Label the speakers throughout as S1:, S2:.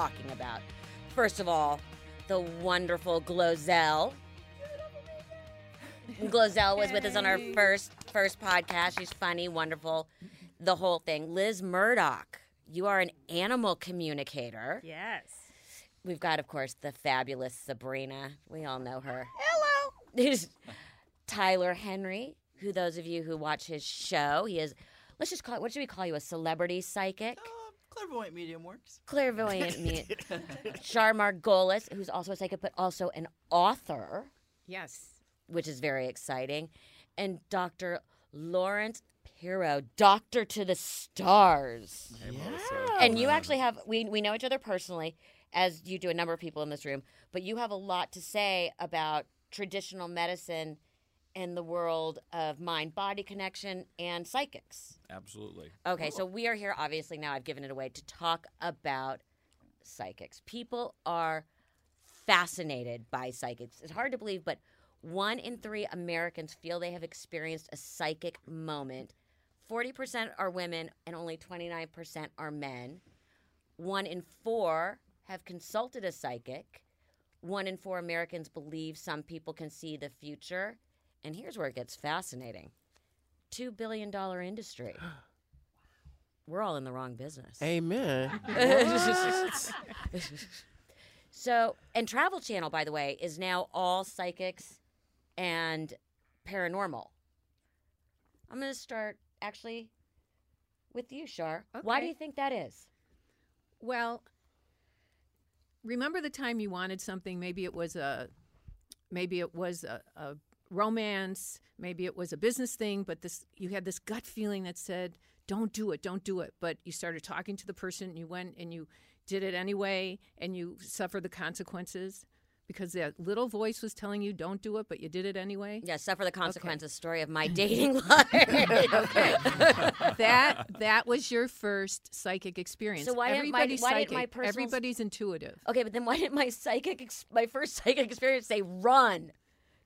S1: talking about. First of all, the wonderful Glozell. Glozell was with us on our first first podcast. She's funny, wonderful, the whole thing. Liz Murdoch, you are an animal communicator.
S2: Yes.
S1: We've got, of course, the fabulous Sabrina. We all know her.
S3: Hello.
S1: There's Tyler Henry, who those of you who watch his show, he is. Let's just call it. What should we call you? A celebrity psychic,
S3: Uh, clairvoyant medium works.
S1: clairvoyant. me, Char Margolis, who's also a psychic, but also an author,
S2: Yes.
S1: which is very exciting, and Dr. Lawrence Piro, Doctor to the Stars. Yeah. And you actually have we we know each other personally, as you do a number of people in this room, but you have a lot to say about traditional medicine and the world of mind body connection and psychics.
S4: Absolutely.
S1: Okay, so we are here obviously now I've given it away to talk about psychics. People are fascinated by psychics. It's hard to believe, but one in three Americans feel they have experienced a psychic moment. 40% are women and only 29% are men. One in four have consulted a psychic. One in four Americans believe some people can see the future. And here's where it gets fascinating $2 billion industry. We're all in the wrong business.
S5: Amen.
S1: So, and Travel Channel, by the way, is now all psychics and paranormal. I'm going to start actually with you, Char. Why do you think that is?
S2: Well, remember the time you wanted something? Maybe it was a, maybe it was a, a romance. Maybe it was a business thing. But this, you had this gut feeling that said, "Don't do it, don't do it." But you started talking to the person. and You went and you did it anyway, and you suffered the consequences because that little voice was telling you, "Don't do it," but you did it anyway.
S1: Yeah, suffer the consequences. Story of my dating life.
S2: okay, that that was your first psychic experience.
S1: So why didn't my-
S2: everybody's
S1: why
S2: psychic.
S1: my personal-
S2: Everybody's intuitive.
S1: Okay, but then why didn't my psychic, ex- my first psychic experience say run?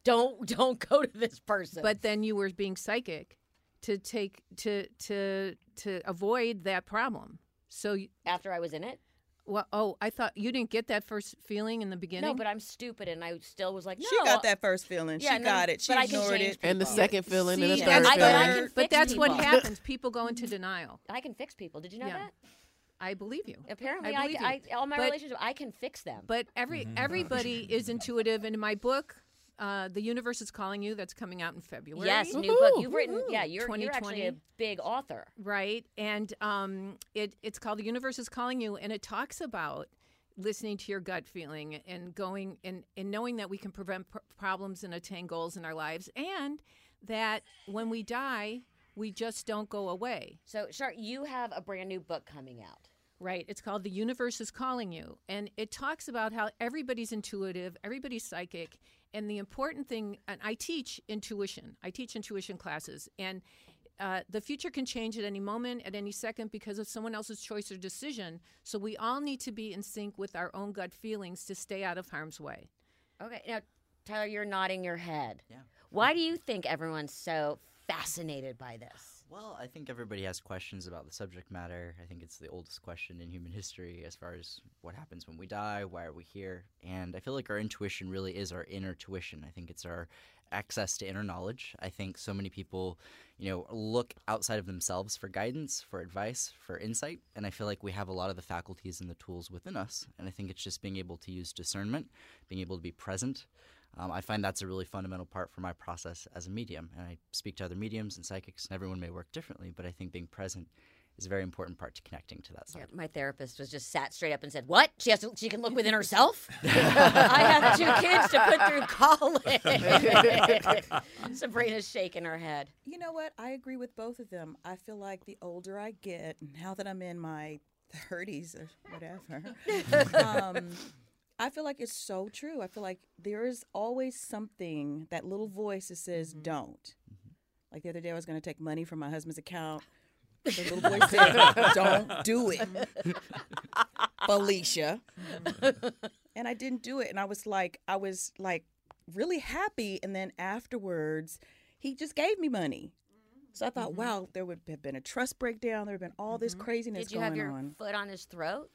S1: Don't don't go to this person.
S2: But then you were being psychic to take to to to avoid that problem. So you-
S1: after I was in it,
S2: well, oh, I thought you didn't get that first feeling in the beginning.
S1: no, but I'm stupid and I still was like, no.
S3: She got that first feeling.
S1: Yeah,
S3: she
S1: and
S3: got it. She
S1: but I can
S3: ignored
S1: change
S3: it.
S5: and the second feeling and the third
S2: I,
S1: but I
S5: feeling.
S1: can
S2: but
S1: fix
S2: that's what happens. People go into denial.
S1: I can fix people. Did you know
S2: Yeah.
S1: that?
S2: I believe you.
S1: Apparently,
S2: I
S1: I,
S2: believe
S1: I,
S2: you.
S1: all my
S2: But-
S1: relationships, I can fix them.
S2: But every everybody is intuitive. And in my book, uh, the universe is calling you. That's coming out in February.
S1: yes, new book. You've written, yeah, you're, you're actually a
S2: 2020.
S1: big author.
S2: right and um, it, it's called the universe is calling you and it talks about listening to your gut feeling and going and, and knowing that we can prevent pr- problems and attain goals in our lives and that when we die we just don't go away
S1: So, Char, you have a brand new book coming out.
S2: right it's called the universe is calling you and it talks about how everybody's intuitive everybody's psychic and the important thing and i teach intuition i teach intuition classes and uh, the future can change at any moment, at any second, because of someone else's choice or decision. So we all need to be in sync with our own gut feelings to stay out of harm's way.
S1: Okay, now, Tyler, you're nodding your head.
S3: Yeah.
S1: Why do you think everyone's so fascinated by this?
S3: Well, I think everybody has questions about the subject matter. I think it's the oldest question in human history as far as what happens when we die, why are we here? And I feel like our intuition really is our inner tuition. I think it's our access to inner knowledge. I think so many people, you know, look outside of themselves for guidance, for advice, for insight, and I feel like we have a lot of the faculties and the tools within us. And I think it's just being able to use discernment, being able to be present, um, I find that's a really fundamental part for my process as a medium. And I speak to other mediums and psychics, and everyone may work differently, but I think being present is a very important part to connecting to that
S1: Yeah, my therapist was just sat straight up and said, "What? She has to. She can look within herself. I have two kids to put through college." Sabrina's shaking her head.
S6: You know what? I agree with both of them. I feel like the older I get, now that I'm in my 30s or whatever, um, I feel like it's so true. I feel like there is always something, that little voice that says, mm-hmm. don't. Mm-hmm. Like the other day, I was going to take money from my husband's account. The little voice said, don't do it, Felicia. Mm-hmm. and I didn't do it. And I was like, I was like really happy. And then afterwards, he just gave me money. So I thought, wow, there would have been a trust breakdown. There would have been all this craziness
S1: Did you
S6: going
S1: have your
S6: on.
S1: foot on his throat?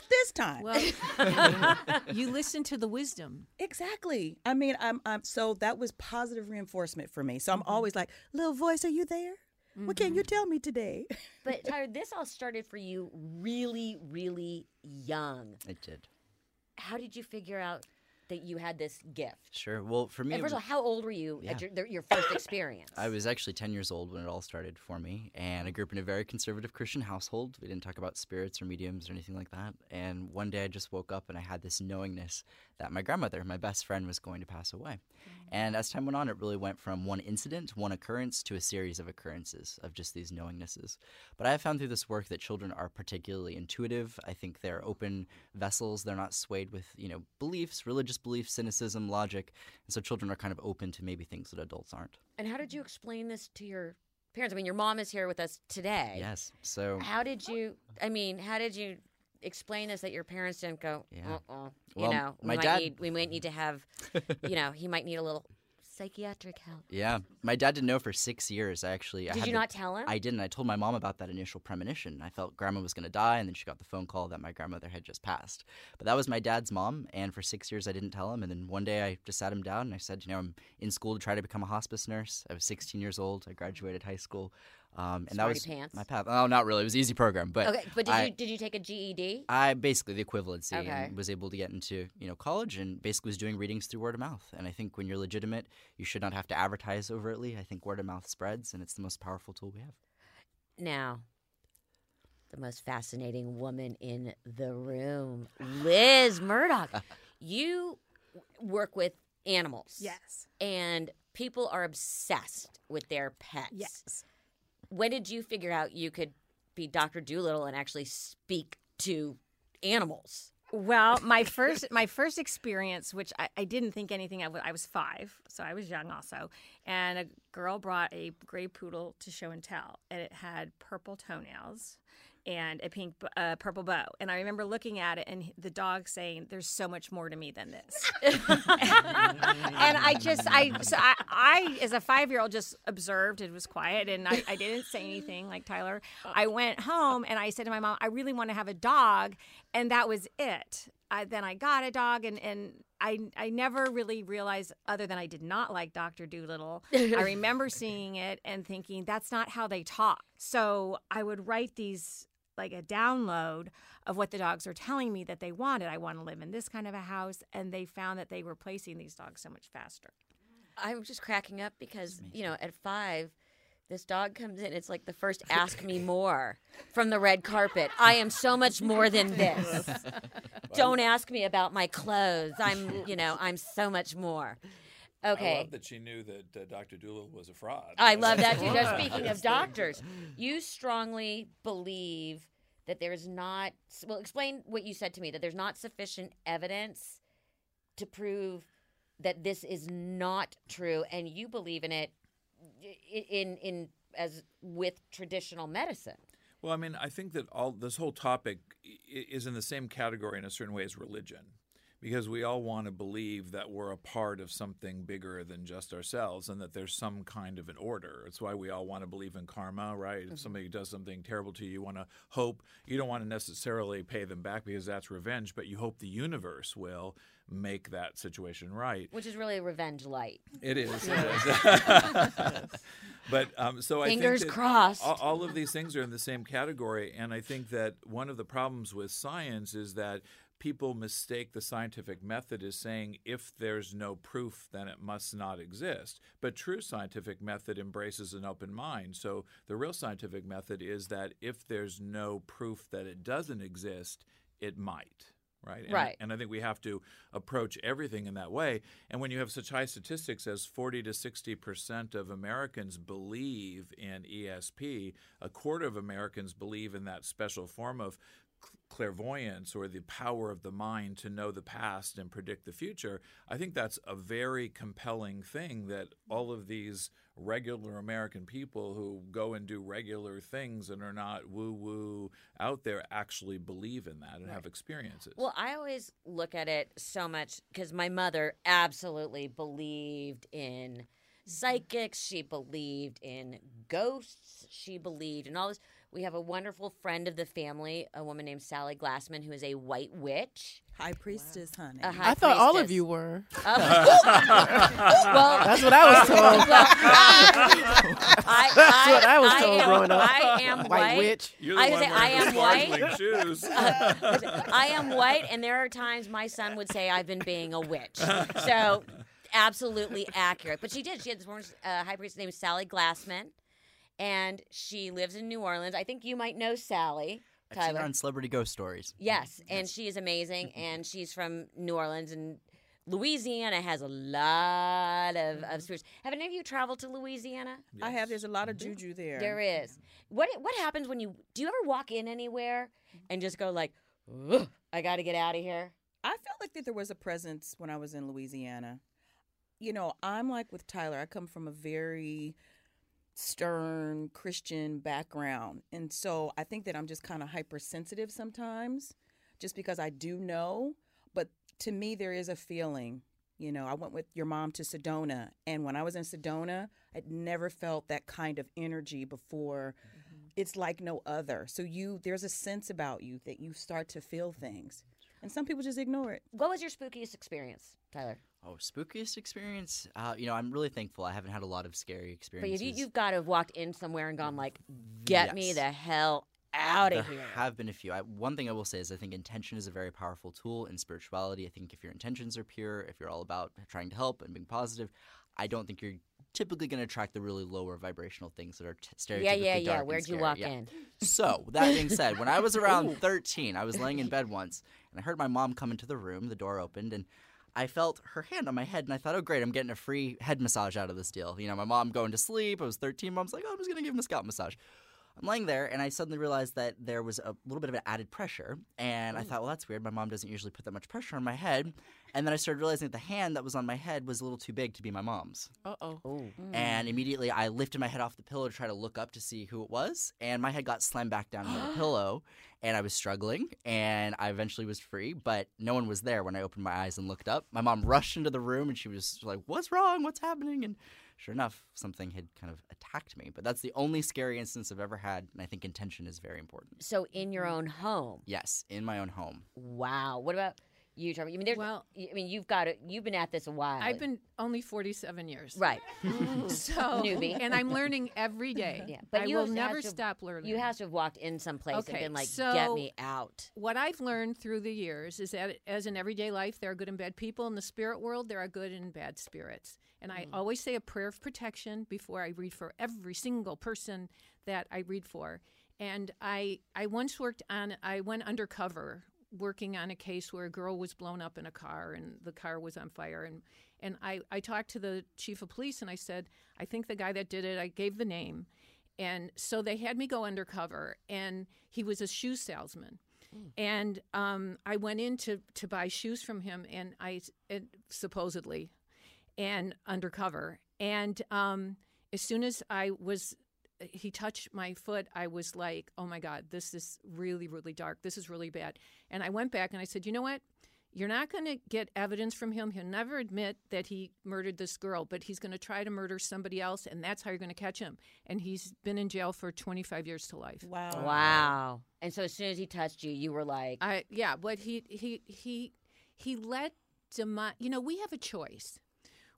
S6: Not this time.
S2: Well, you listen to the wisdom.
S6: exactly. I mean, I'm, I'm so that was positive reinforcement for me. So I'm mm-hmm. always like, little voice, are you there? What can you mm-hmm. tell me today?
S1: But Tyler, this all started for you really, really young.
S3: It did.
S1: How did you figure out that you had this gift?
S3: Sure. Well, for me,
S1: And first of all, how old were you
S3: Yeah.
S1: at your, your first experience?
S3: I was actually 10 years old when it all started for me, and I grew up in a very conservative Christian household. We didn't talk about spirits or mediums or anything like that. And one day I just woke up and I had this knowingness that my grandmother, my best friend, was going to pass away. Mm-hmm. And as time went on, it really went from one incident, one occurrence, to a series of occurrences of just these knowingnesses. But I have found through this work that children are particularly intuitive. I think they're open vessels. They're not swayed with, you know, beliefs, religious beliefs, cynicism, logic. And so children are kind of open to maybe things that adults aren't.
S1: and how did you explain this to your parents? I mean, your mom is here with us today.
S3: Yes. So
S1: How did you? I mean, how did you explain this that your parents didn't go?
S3: Yeah.
S1: Uh-uh. You
S3: Well,
S1: know, we
S3: my
S1: might
S3: dad-
S1: need we might need to have, you know, he might need a little psychiatric help.
S3: Yeah, my dad didn't know for six years. I actually I
S1: Did
S3: had
S1: you
S3: the-
S1: not tell him?
S3: I didn't. I told my mom about that initial premonition. I felt grandma was going to die, and then she got the phone call that my grandmother had just passed. But that was my dad's mom, and for six years I didn't tell him. And then one day I just sat him down and I said, you know, I'm in school to try to become a hospice nurse. I was 16 years old. I graduated high school, um, and that was
S1: pants.
S3: my path. Oh, not really. It was an easy program, but
S1: okay, but did
S3: I,
S1: you did you take a GED?
S3: I basically the equivalency
S1: Okay.
S3: and was able to get into you know college and basically was doing readings through word of mouth. And I think when you're legitimate, you should not have to advertise overtly. I think word of mouth spreads, and it's the most powerful tool we have.
S1: Now, the most fascinating woman in the room, Liz Murdoch. you work with animals.
S4: Yes.
S1: And people are obsessed with their pets.
S4: Yes.
S1: When did you figure out you could be Dr. Dolittle and actually speak to animals?
S4: Well, my first my first experience, which I, I didn't think anything of, I was five, so I was young also, and a girl brought a gray poodle to show and tell, and it had purple toenails and a pink uh, purple bow, and I remember looking at it and the dog saying, "There's so much more to me than this," and I just I so I, I as a five year old just observed and was quiet, and I, I didn't say anything like Tyler. I went home and I said to my mom, "I really want to have a dog," and that was it. I, then I got a dog, and, and I I never really realized, other than I did not like Doctor Dolittle. I remember seeing it and thinking that's not how they talk. So I would write these like a download of what the dogs are telling me that they wanted. I want to live in this kind of a house, and they found that they were placing these dogs so much faster.
S1: I'm just cracking up because, you know, at five, this dog comes in. It's like the first ask me more from the red carpet. I am so much more than this. Don't ask me about my clothes. I'm, you know, I'm so much more. Okay.
S5: I love that she knew that uh, Dr. Dolittle was a fraud.
S1: I love that too. Now, speaking of doctors, you strongly believe that there's not, well, explain what you said to me that there's not sufficient evidence to prove that this is not true, and you believe in it in, in, as with traditional medicine.
S5: Well, I mean, I think that all this whole topic is in the same category in a certain way as religion, because we all want to believe that we're a part of something bigger than just ourselves, and that there's some kind of an order. It's why we all want to believe in karma, right? If somebody does something terrible to you, you want to hope. You don't want to necessarily pay them back because that's revenge, but you hope the universe will make that situation right.
S1: Which is really revenge light.
S5: It is. It is. but um, so
S1: Fingers
S5: I think
S1: crossed.
S5: All, all of these things are in the same category, and I think that one of the problems with science is that people mistake the scientific method as saying if there's no proof, then it must not exist. But true scientific method embraces an open mind. So the real scientific method is that if there's no proof that it doesn't exist, it might. Right. And,
S1: Right.
S5: And I think we have to approach everything in that way. And when you have such high statistics as 40 to 60 percent of Americans believe in ESP, a quarter of Americans believe in that special form of clairvoyance or the power of the mind to know the past and predict the future, I think that's a very compelling thing that all of these regular American people who go and do regular things and are not woo woo out there actually believe in that and have experiences.
S1: Well, I always look at it so much because my mother absolutely believed in psychics. She believed in ghosts. She believed in all this. We have a wonderful friend of the family, a woman named Sally Glassman, who is a white witch.
S6: High priestess, honey.
S1: High
S7: I thought all of you were.
S1: Um, well,
S7: That's what I was told.
S1: I,
S7: That's what I was told
S1: am,
S7: growing up.
S1: I am
S7: White
S1: white.
S7: witch.
S5: You're the
S1: I
S5: one
S1: say I am white.
S5: sparkling shoes.
S1: I am white, and there are times my son would say I've been being a witch. So, absolutely accurate. But she did. She had this woman, uh, high priestess named Sally Glassman, and she lives in New Orleans. I think you might know Sally.
S3: I've seen her on Celebrity Ghost Stories.
S1: Yes, mm-hmm. and she is amazing, and she's from New Orleans, and Louisiana has a lot of, of mm-hmm. spirits. Have any of you traveled to Louisiana?
S6: I have. There's a lot of mm-hmm. juju there.
S1: There is. What what happens when you do you ever walk in anywhere and just go like, I got to get out of here?
S6: I felt like that there was a presence when I was in Louisiana. You know, I'm like with Tyler. I come from a very stern Christian background. And so I think that I'm just kind of hypersensitive sometimes just because I do know, but to me there is a feeling. You know, I went with your mom to Sedona, and when I was in Sedona, I'd never felt that kind of energy before. Mm-hmm. It's like no other. So you there's a sense about you that you start to feel things. And some people just ignore it.
S1: What was your spookiest experience, Tyler?
S3: Oh, spookiest experience? Uh, you know, I'm really thankful. I haven't had a lot of scary experiences But
S1: you, you've got to have walked in somewhere and gone like, get me the hell out
S3: there
S1: of here.
S3: have been a few. I, one thing I will say is I think intention is a very powerful tool in spirituality. I think if your intentions are pure, if you're all about trying to help and being positive, I don't think you're typically going to attract the really lower vibrational things that are t- stereotypically
S1: yeah, yeah, yeah. Where'd you walk
S3: Yeah.
S1: in?
S3: So that being said, when I was around 13, I was laying in bed once and I heard my mom come into the room. The door opened and I felt her hand on my head and I thought, oh great, I'm getting a free head massage out of this deal. You know, my mom going to sleep. I was 13. Mom's like, oh, I'm just gonna give him a scalp massage. I'm laying there and I suddenly realized that there was a little bit of an added pressure. And I thought, well, that's weird. My mom doesn't usually put that much pressure on my head. And then I started realizing that the hand that was on my head was a little too big to be my mom's.
S7: Uh oh.
S1: Oh,
S3: And immediately I lifted my head off the pillow to try to look up to see who it was. And my head got slammed back down into the pillow. And I was struggling. And I eventually was free. But no one was there when I opened my eyes and looked up. My mom rushed into the room and she was like, What's wrong? What's happening? And sure enough, something had kind of attacked me. But that's the only scary instance I've ever had. And I think intention is very important.
S1: so in your mm-hmm. own home.
S3: Yes, in my own home.
S1: Wow. What about you, Trevor? I mean, there's,
S2: Well-
S1: I mean, you've got it. You've been at this a while.
S2: I've been only 47 years.
S1: right.
S2: So,
S1: Newbie.
S2: and I'm learning every day.
S1: Yeah, but
S2: I
S1: you
S2: will never
S1: to-
S2: stop learning.
S1: You have to have walked in some place and been like, "Get me out."
S2: what I've learned through the years is that as in everyday life, there are good and bad people. In the spirit world, there are good and bad spirits. And I mm. always say a prayer of protection before I read for every single person that I read for. And I I once worked on I went undercover working on a case where a girl was blown up in a car and the car was on fire and and I, I talked to the chief of police and I said, I think the guy that did it, I gave the name. And so they had me go undercover and he was a shoe salesman. And um, I went in to, to buy shoes from him, and I and supposedly, and undercover. And um, as soon as I was, he touched my foot. I was like, "Oh my God, this is really, really dark. This is really bad." And I went back and I said, "You know what? You're not going to get evidence from him. He'll never admit that he murdered this girl, but he's going to try to murder somebody else, and that's how you're going to catch him." And he's been in jail for 25 years to life.
S6: Wow.
S1: Wow. And so as soon as he touched you, you were like,
S2: I yeah, but he he he he let demi- you know, we have a choice.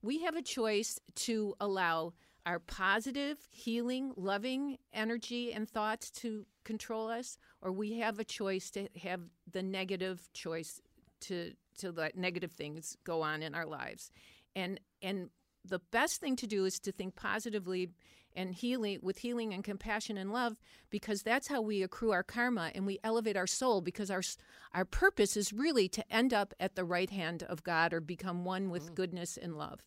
S2: We have a choice to allow our positive, healing, loving energy and thoughts to control us, or we have a choice to have the negative choice to to let negative things go on in our lives. And and the best thing to do is to think positively and healing with healing and compassion and love because that's how we accrue our karma and we elevate our soul because our our purpose is really to end up at the right hand of God or become one with mm. goodness and love.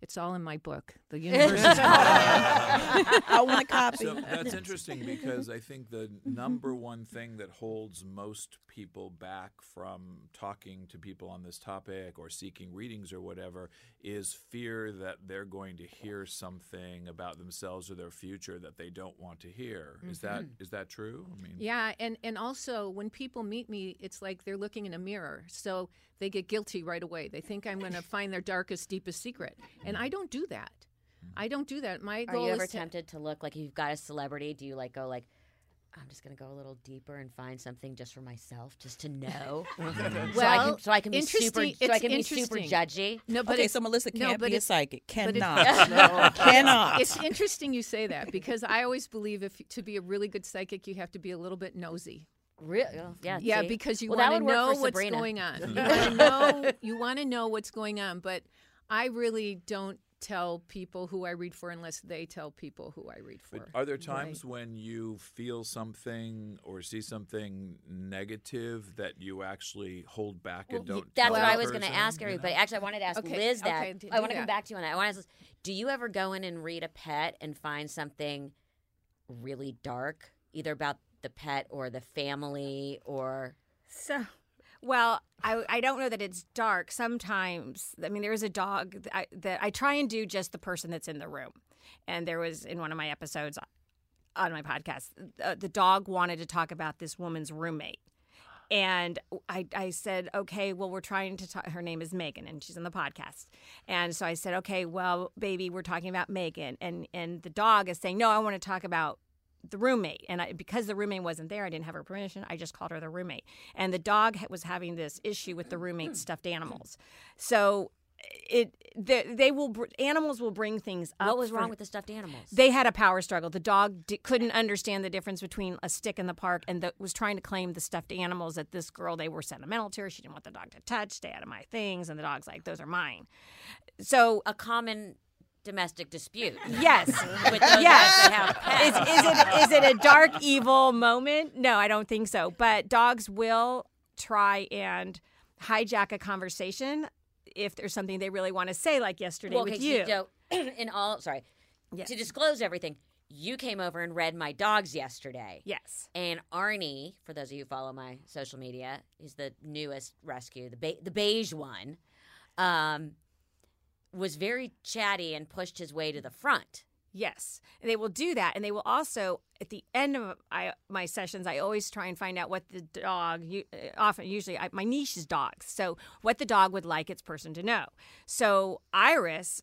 S2: It's all in my book. The universe is
S6: I want a copy.
S5: So that's interesting because I think the number one thing that holds most people back from talking to people on this topic or seeking readings or whatever is fear that they're going to hear something about themselves or their future that they don't want to hear. Is that mm-hmm. is that true? I mean,
S2: Yeah, and and also when people meet me, it's like they're looking in a mirror, so they get guilty right away. They think I'm going to find their darkest, deepest secret, and I don't do that. I don't do that. My goal
S1: Are
S2: goal
S1: you ever
S2: is to,
S1: tempted to look like you've got a celebrity? Do you like go like, I'm just gonna go a little deeper and find something just for myself, just to know, so I
S2: Well,
S1: can so I can be super
S2: interesting-
S1: so I can be super judgy.
S2: no, but
S6: okay,
S2: it's,
S6: so Melissa can't
S2: but
S6: be a psychic.
S2: but it's-
S6: Cannot. Cannot.
S2: it's interesting you say that because I always believe if to be a really good psychic, you have to be a little bit nosy.
S1: Really? Yeah.
S2: Oh, yeah,
S1: see?
S2: because you
S1: Well,
S2: want to know what's
S1: Sabrina.
S2: going on. You want to know. You want to know what's going on. But I really don't tell people who I read for unless they tell people who I read for.
S5: But are there times when you feel something or see something negative that you actually hold back and don't?
S1: That's
S5: tell
S1: what
S5: the
S1: I was going to
S5: person,
S1: ask
S5: you
S1: everybody.
S5: know?
S1: Actually, I wanted to ask
S2: Okay,
S1: Liz that.
S2: okay, d-
S1: I
S2: do
S1: want to come back to you on that. I want to ask Liz, do you ever go in and read a pet and find something really dark, either about the pet or the family or
S4: So, well, I, I don't know that it's dark. Sometimes, I mean, there is a dog that I, that I try and do just the person that's in the room. And there was in one of my episodes on my podcast, uh, the dog wanted to talk about this woman's roommate. And I, I said, okay, well, we're trying to talk. Her name is Megan, and she's in the podcast. And so I said, okay, well, baby, we're talking about Megan, and and the dog is saying, no, I want to talk about the roommate. And I, because the roommate wasn't there, I didn't have her permission. I just called her the roommate. And the dog was having this issue with the roommate's mm. stuffed animals. So it they, they will animals will bring things up.
S1: what was
S4: for-
S1: wrong with the stuffed animals?
S4: they had a power struggle. The dog d- couldn't understand the difference between a stick in the park and the, was trying to claim the stuffed animals that this girl they were sentimental to her. She didn't want the dog to touch. Stay out of my things. And the dog's like, those are mine. So
S1: a common domestic dispute.
S4: yes,
S1: With
S4: Yes. is, is it is it a dark evil moment? No, I don't think so. But dogs will try and hijack a conversation if there's something they really want to say, like yesterday
S1: well,
S4: with
S1: okay,
S4: you.
S1: so, in all, sorry,
S4: Yes.
S1: to disclose everything, you came over and read my dogs yesterday.
S4: yes.
S1: And Arnie, for those of you who follow my social media, is the newest rescue, the be- the beige one, um, was very chatty and pushed his way to the front.
S4: Yes, and they will do that, and they will also at the end of I, my sessions. I always try and find out what the dog. Uh, often, usually, I, my niche is dogs, so what the dog would like its person to know. So Iris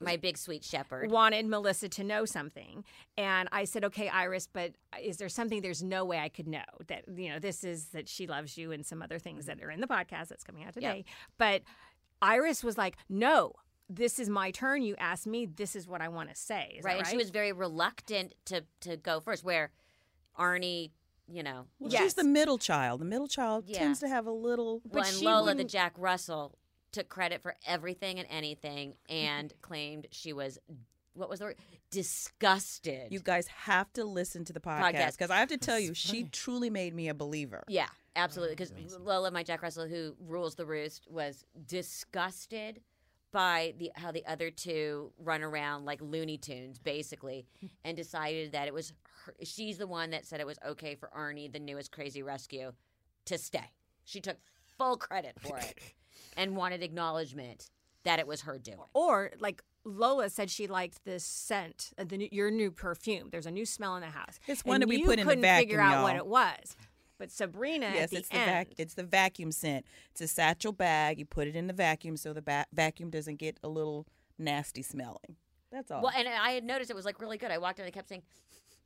S1: My big sweet shepherd.
S4: wanted Melissa to know something, and I said, "Okay, Iris, but is there something? There's no way I could know that you know this is that she loves you and some other things that are in the podcast that's coming out today." But Iris was like, "No." This is my turn. You asked me. This is what I want to say. Is that
S1: right, and she was very reluctant to to go first. Where Arnie, you know,
S6: Well,
S4: Yes.
S6: She's the middle child. The middle child
S1: Yeah.
S6: tends to have a little.
S1: well, and
S4: she
S1: Lola, the
S4: wouldn't-
S1: Jack Russell, took credit for everything and anything, and claimed she was what was the word? Disgusted.
S6: You guys have to listen to the podcast
S1: Podcast.
S6: because I have to tell you, she truly made me a believer.
S1: Yeah, absolutely. Because Lola, my Jack Russell, who rules the roost, was disgusted by the how the other two run around like Looney Tunes, basically, and decided that it was her, she's the one that said it was okay for Arnie, the newest crazy rescue, to stay. She took full credit for it and wanted acknowledgement that it was her doing.
S4: or like Lola said she liked this scent, uh, the new, your new perfume. There's a new smell in the house.
S6: It's one
S4: And
S6: that we put in the
S4: couldn't figure out what
S6: y'all.
S4: it was. But Sabrina
S6: Yes,
S4: at the
S6: it's the
S4: end,
S6: vac- it's the vacuum scent. It's a satchel bag. You put it in the vacuum so the ba- vacuum doesn't get a little nasty smelling. That's all.
S1: Well, and I had noticed it was like really good. I walked in and I kept saying,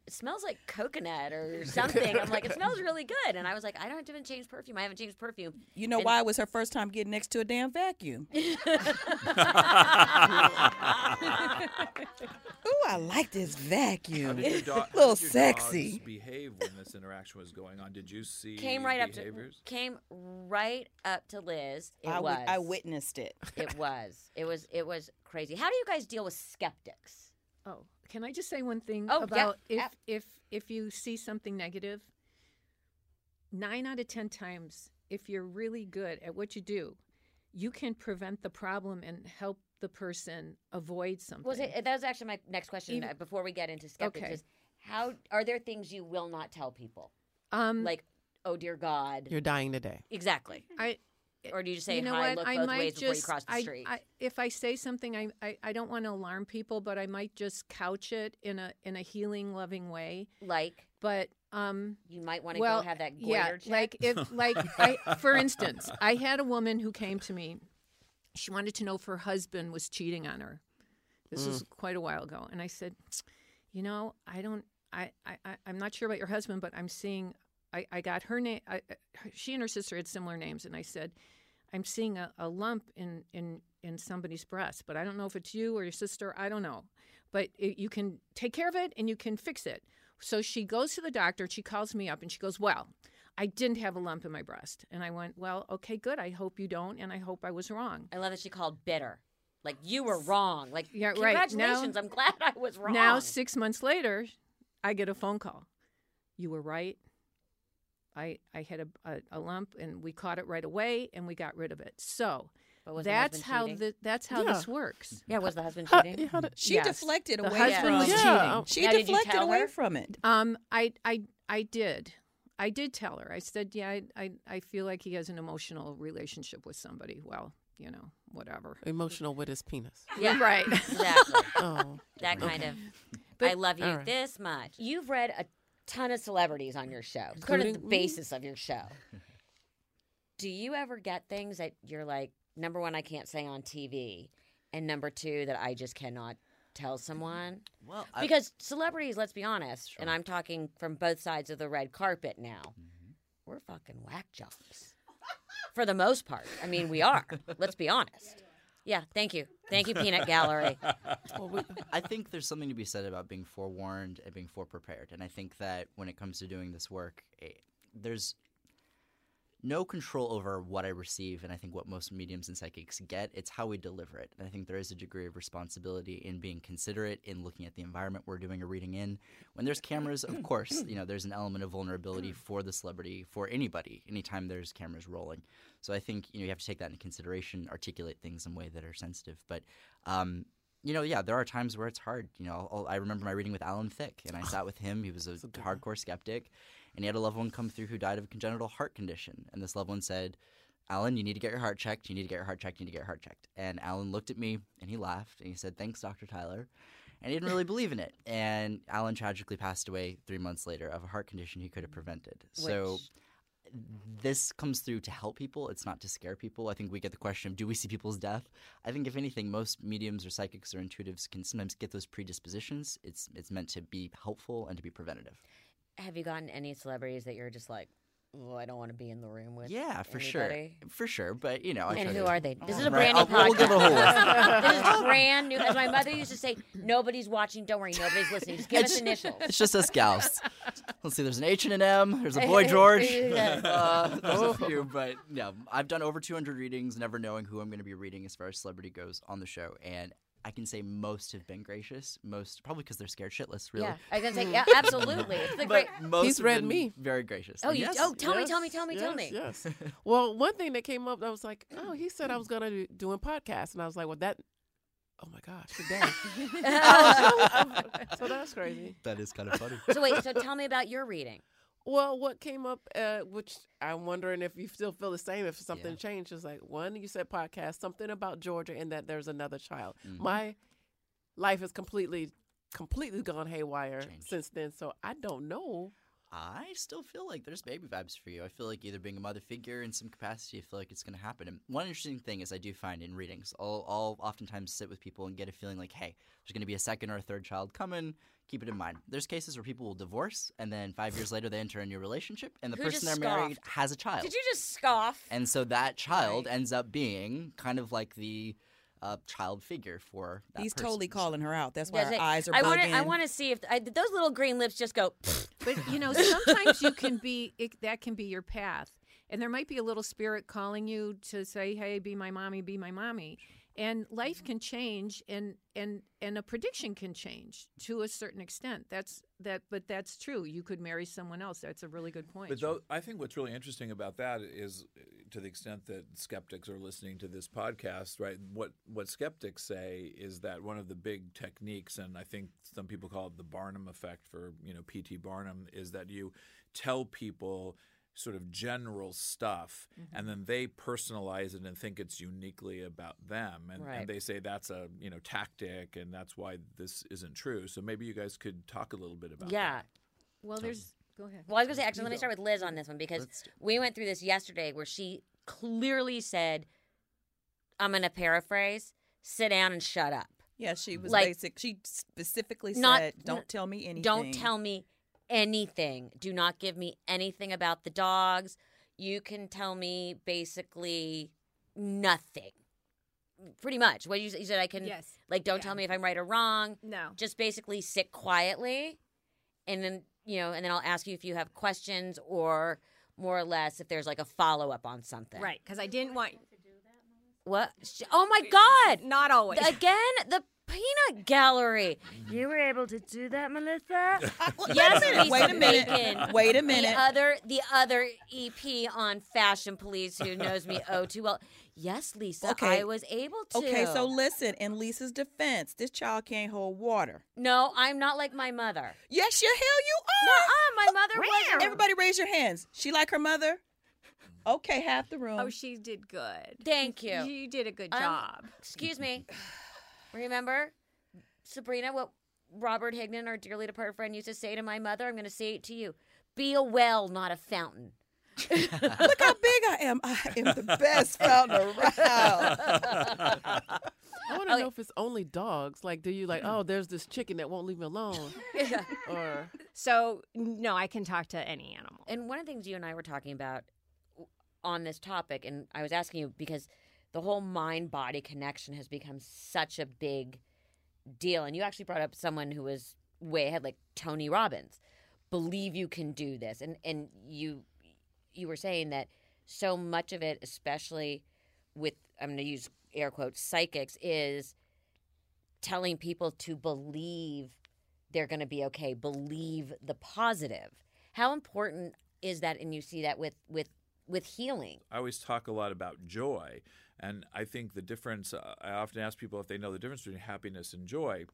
S1: smells like coconut or something. I'm like, it smells really good. And I was like, I don't haven't changed perfume. I haven't changed perfume.
S6: you know
S1: and-
S6: why it was her first time getting next to a damn vacuum? Ooh, I like this vacuum. It's
S5: do-
S6: a little
S5: did your
S6: sexy.
S5: dogs behave when this interaction was going on? Did you see
S1: came right up to came right up to Liz. It
S6: I,
S1: was.
S6: wi- I witnessed it.
S1: It was. It was. It was crazy. How do you guys deal with skeptics?
S2: Oh, can I just say one thing
S1: Oh, yeah,
S2: about if
S1: yeah.
S2: if if you see something negative? Nine out of ten times, if you're really good at what you do, you can prevent the problem and help the person avoid something.
S1: Was it? That was actually my next question
S2: Even-
S1: uh, before we get into skeptics.
S2: Okay.
S1: Is how are there things you will not tell people?
S2: Um,
S1: Like, oh dear God.
S7: You're dying today.
S1: exactly.
S2: I
S1: Or do you just say
S2: you know
S1: hi,
S2: what?
S1: look
S2: I
S1: both
S2: might
S1: ways
S2: just
S1: before you cross the
S2: I,
S1: street?
S2: I, if I say something, I, I, I don't want to alarm people, but I might just couch it in a in a healing, loving way.
S1: like,
S2: But um,
S1: you might want to
S2: well,
S1: go have that
S2: yeah,
S1: check.
S2: like if like I, for instance, I had a woman who came to me. She wanted to know if her husband was cheating on her. This was quite a while ago, and I said, "You know, I don't. I, I- I'm not sure about your husband, but I'm seeing. I, I got her name. I, she and her sister had similar names, and I said, I'm seeing a, a lump in, in in somebody's breast, but I don't know if it's you or your sister. I don't know, but it, you can take care of it and you can fix it. So she goes to the doctor. She calls me up and she goes, "Well, I didn't have a lump in my breast," and I went, "Well, okay, good. I hope you don't, and I hope I was wrong."
S1: I love that she called bitter. Like you were wrong. Like
S2: Yeah, right. Now-
S1: congratulations. I'm glad I was wrong.
S2: Now, six months later, I get a phone call. You were right. I I had a, a, a lump, and we caught it right away, and we got rid of it. So
S1: But was
S2: that's
S1: husband
S2: how the that's how
S7: Yeah.
S2: this works.
S1: yeah, was the husband
S7: How,
S1: cheating?
S7: how did,
S6: She
S2: Yes.
S6: deflected
S2: The
S6: away
S2: husband
S6: from
S2: was
S7: Yeah.
S2: cheating.
S6: She
S1: Now,
S6: deflected away
S1: her?
S6: from it.
S2: Um, I I I did. I did tell her. I said, "Yeah, I, I I feel like he has an emotional relationship with somebody." Well, you know, whatever.
S7: emotional with his penis.
S1: Yeah,
S2: Right.
S1: exactly.
S7: Oh,
S1: that kind of.
S2: But-
S1: I love you
S7: all right.
S1: this much. You've read a ton of celebrities on your show. It's kind of the
S7: me?
S1: basis of your show. Do you ever get things that you're like, number one, I can't say on TV, and number two, that I just cannot tell someone?
S3: Well, I,
S1: Because celebrities, let's be honest, and I'm talking from both sides of the red carpet now, mm-hmm. we're fucking whack jobs. For the most part. I mean, we are. let's be honest. Yeah, thank you. Thank you, Peanut Gallery.
S7: well, we,
S3: I think there's something to be said about being forewarned and being foreprepared. And I think that when it comes to doing this work, eh, there's no control over what I receive, and I think what most mediums and psychics get, it's how we deliver it. And I think there is a degree of responsibility in being considerate, in looking at the environment we're doing a reading in. When there's cameras, of course, you know, there's an element of vulnerability for the celebrity, for anybody, anytime there's cameras rolling. So I think you know you have to take that into consideration, articulate things in a way that are sensitive. But um, you know, yeah, there are times where it's hard. You know, I'll, I remember my reading with Alan Thicke, and I sat with him. He was a hardcore skeptic, and he had a loved one come through who died of a congenital heart condition. And this loved one said, Alan, you need to get your heart checked. You need to get your heart checked. You need to get your heart checked. And Alan looked at me and he laughed and he said, Thanks, Dr. Tyler. And he didn't really believe in it. And Alan tragically passed away three months later of a heart condition he could have prevented. So this comes through to help people. It's not to scare people. I think we get the question of do we see people's death? I think if anything, most mediums or psychics or intuitives can sometimes get those predispositions. It's it's meant to be helpful and to be preventative.
S1: Have you gotten any celebrities that you're just like, oh, I don't want to be in the room with?
S3: Yeah, for sure, for sure. But you know, I
S1: And who
S3: to-
S1: are they? This is a
S3: Right,
S1: brand new
S3: I'll-
S1: podcast.
S3: we'll give a whole list.
S1: this is brand new. As my mother used to say, nobody's watching. Don't worry, nobody's listening. Just give us initials.
S3: It's just us gals. Let's see. There's an H and an M. There's a boy George. Uh, there's a few, but yeah, I've done over 200 readings, never knowing who I'm going to be reading as far as celebrity goes on the show, and I can say most have been gracious. Most probably because they're scared shitless, really.
S1: Yeah, I was gonna say, yeah, absolutely. It's the great.
S3: But most
S7: He's
S3: have
S7: read
S3: been
S7: me.
S3: very gracious.
S1: Oh, you-
S3: Yes.
S1: oh, tell me, tell me, tell me, tell me.
S7: yes, Yes. well, one thing that came up, I was like, oh, he said I was gonna be doing podcasts, and I was like, well, that. Oh my gosh, today. so that's crazy.
S3: that is kind of funny.
S1: So wait, so tell me about your reading.
S7: Well, what came up, uh, which I'm wondering if you still feel the same, if something
S3: Yeah.
S7: changed, is like one, you said podcast, something about Georgia, and that there's another child.
S3: Mhm.
S7: My life has completely, completely gone haywire
S3: Changed.
S7: since then. So I don't know.
S3: I still feel like there's baby vibes for you. I feel like either being a mother figure in some capacity, I feel like it's going to happen. And one interesting thing is I do find in readings, I'll, I'll oftentimes sit with people and get a feeling like, hey, there's going to be a second or a third child coming. Keep it in mind. There's cases where people will divorce and then five years later they enter a new relationship and the
S1: Who
S3: person they're
S1: just
S3: married has a child.
S1: Did you just scoff?
S3: and so that child ends up being kind of like the uh, child figure for that
S6: He's
S3: person.
S6: totally calling her out. That's why
S1: Does
S6: her
S1: it-
S6: eyes are
S1: I want to. I want to see if I, those little green lips just go.
S2: But you know, sometimes you can be it, that can be your path, and there might be a little spirit calling you to say, "Hey, be my mommy, be my mommy." And life mm-hmm. can change, and and and a prediction can change to a certain extent. That's that, but that's true. You could marry someone else. That's a really good point.
S5: But though, I think what's really interesting about that is, to the extent that skeptics are listening to this podcast, right? What what skeptics say is that one of the big techniques, and I think some people call it the Barnum effect for you know P.T. Barnum, is that you tell people sort of general stuff and then mm-hmm. they personalize it and think it's uniquely about them and,
S1: Right.
S5: and they say that's a you know tactic and that's why this isn't true so maybe you guys could talk a little bit about that.
S1: yeah.
S2: well, there's go ahead.
S1: Well, I was gonna say actually, let me start with Liz on this one because
S3: Let's
S1: we went through this yesterday where she clearly said, "I'm gonna paraphrase: sit down and shut up."
S6: Yeah, she was
S1: Like-
S6: basic. She specifically
S1: Not-
S6: said, "Don't
S1: n-
S6: tell me anything."
S1: Don't tell me anything. Do not give me anything about the dogs. You can tell me basically nothing. Pretty much. What you, you said, I can
S4: Yes.
S1: like. Don't
S4: Yeah.
S1: tell me if I'm right or wrong.
S4: No.
S1: Just basically sit quietly, and then you know, and then I'll ask you if you have questions or more or less if there's like a follow up on something.
S4: Right, because I didn't want.
S1: What? Oh my God!
S4: Not always.
S1: Again, the peanut gallery. You were able to do that, Melissa?
S6: Well,
S1: Yes,
S6: wait a minute.
S1: Lisa
S6: Wait a minute.
S1: Bacon.
S6: Wait a
S1: The other, the other EP on Fashion Police, who knows me oh too well. Yes, Lisa,
S6: Okay.
S1: I was able to.
S6: Okay, so listen. In Lisa's defense, this child can't hold water.
S1: no, I'm not like my mother.
S6: Yes, you hell you are.
S1: No,
S6: are.
S1: my mother wasn't.
S6: Everybody, raise your hands. She like her mother? Okay, half the room.
S4: oh, she did good.
S1: Thank you.
S4: You did a good
S1: Um,
S4: job.
S1: Excuse me. Remember, Sabrina, what Robert Higdon, our dearly departed friend, used to say to my mother? I'm going to say it to you Be a well, not a fountain.
S6: Look how big I am. I am the best fountain around.
S7: I want to
S1: Okay.
S7: Oh, know if it's only dogs. Like, do you like? Oh, there's this chicken that won't leave me alone, or
S4: So no, I can talk to any animal.
S1: And one of the things you and I were talking about on this topic, and I was asking you because the whole mind body connection has become such a big deal. And you actually brought up someone who was way ahead, like Tony Robbins. Believe you can do this. And and you you were saying that so much of it, especially with I'm gonna use air quotes psychics, is telling people to believe they're going to be okay believe the positive how important is that and you see that with with with healing
S5: I always talk a lot about joy, and I think the difference. Uh, I often ask people if they know the difference between happiness and joy.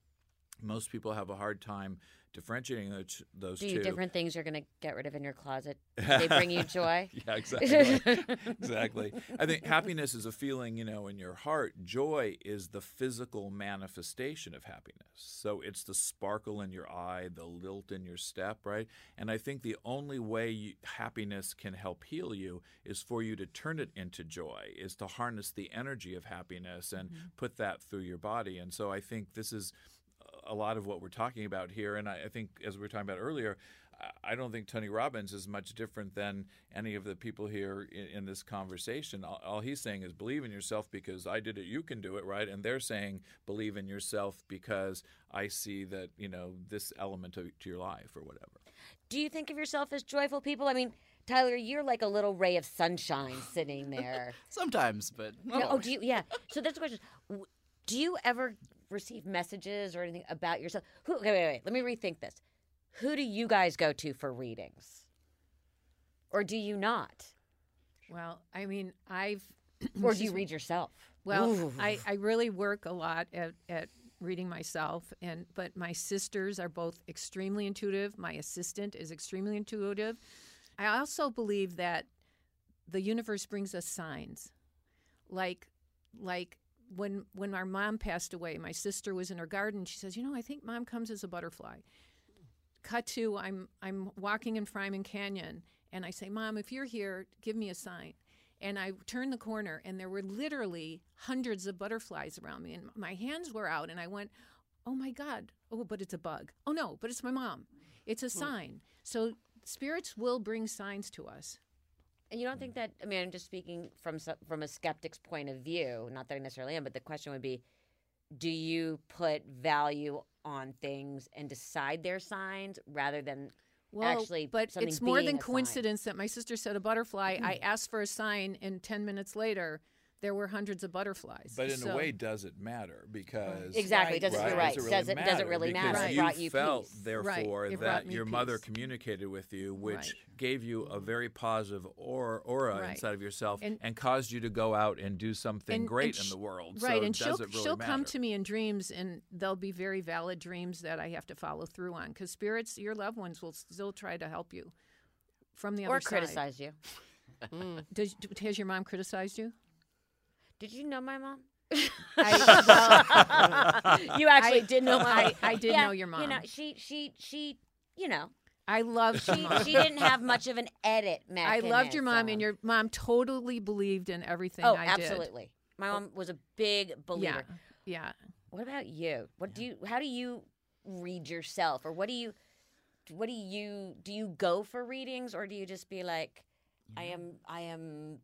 S5: Most people have a hard time differentiating those, those
S1: do
S5: two.
S1: different things you're going to get rid of in your closet they bring you joy
S5: yeah, exactly. exactly. I think happiness is a feeling, you know, in your heart. Joy is the physical manifestation of happiness. So it's the sparkle in your eye, the lilt in your step, right? And I think the only way you, happiness can help heal you is for you to turn it into joy, is to harness the energy of happiness and mm-hmm. put that through your body. And so I think this is a lot of what we're talking about here. And I, I think, as we were talking about earlier, I- I don't think Tony Robbins is much different than any of the people here in, in this conversation. All, all he's saying is believe in yourself because I did it, you can do it, right? And they're saying believe in yourself because I see that, you know, this element of, to your life or whatever.
S1: do you think of yourself as joyful people i mean tyler you're like a little ray of sunshine sitting there
S3: Sometimes, but not
S1: Yeah, oh do you yeah so that's the question do you ever receive messages or anything about yourself who okay wait wait let me rethink this who do you guys go to for readings or do you not
S2: Well, I mean, I've
S1: or do you read yourself
S2: Well,
S1: Ooh.
S2: I, I really work a lot at, at reading myself and but my sisters are both extremely intuitive. My assistant is extremely intuitive. I also believe that the universe brings us signs. Like like when when our mom passed away, my sister was in her garden, she says, "You know, I think mom comes as a butterfly." Cut to I'm I'm walking in Fryman Canyon and I say, "Mom, if you're here, give me a sign." and I turned the corner, and there were literally hundreds of butterflies around me, and my hands were out, and I went, "Oh my God! Oh, but it's a bug. Oh no, but it's my mom. It's a sign." So spirits will bring signs to us.
S1: And you don't think mm. that? I mean, I'm just speaking from from a skeptic's point of view. Not that I necessarily am, but the question would be: Do you put value on things and decide their signs rather than
S2: Well,
S1: actually?
S2: but
S1: something
S2: it's more
S1: being
S2: than
S1: a sign?
S2: coincidence that my sister said a butterfly. I mm-hmm. asked for a sign, and ten minutes later, there were hundreds of butterflies.
S5: But in
S2: So-
S5: a way, does it matter? Because
S1: Exactly.
S2: Right.
S1: Doesn't
S5: Right.
S1: you're right.
S5: Does it
S1: Does it
S5: really
S1: does it really
S5: Because
S1: matter?
S2: Right.
S5: You
S1: brought you
S5: felt,
S1: peace.
S5: therefore,
S2: Right.
S5: That
S2: brought me
S5: your mother communicated with you, which
S2: Right.
S5: gave you a very positive aura, aura
S2: Right.
S5: inside of yourself and,
S2: And-
S5: caused you to go out and do something
S2: and-
S5: great
S2: and
S5: in the world.
S2: Right,
S5: so
S2: and
S5: does
S2: she'll
S5: it really
S2: she'll come to me in dreams, and they'll be very valid dreams that I have to follow through on. Because spirits, your loved ones, will still try to help you from the
S1: or
S2: other side.
S1: criticize you.
S2: Does, has your mom criticized you?
S1: Did you know my mom?
S2: I,
S1: you actually
S2: I-
S1: did know my
S2: I- I did
S1: Yeah,
S2: know your
S1: You know,
S2: mom.
S1: she she she you know,
S2: I love
S1: she
S2: mom.
S1: she didn't have much of an edit
S2: I loved your mom, and your mom totally believed in everything
S1: Oh,
S2: I did.
S1: absolutely. My mom oh. was a big believer.
S2: Yeah, yeah.
S1: What about you? What do you? How do you read yourself, or what do you? What do you? Do you go for readings, or do you just be like, I am, I am,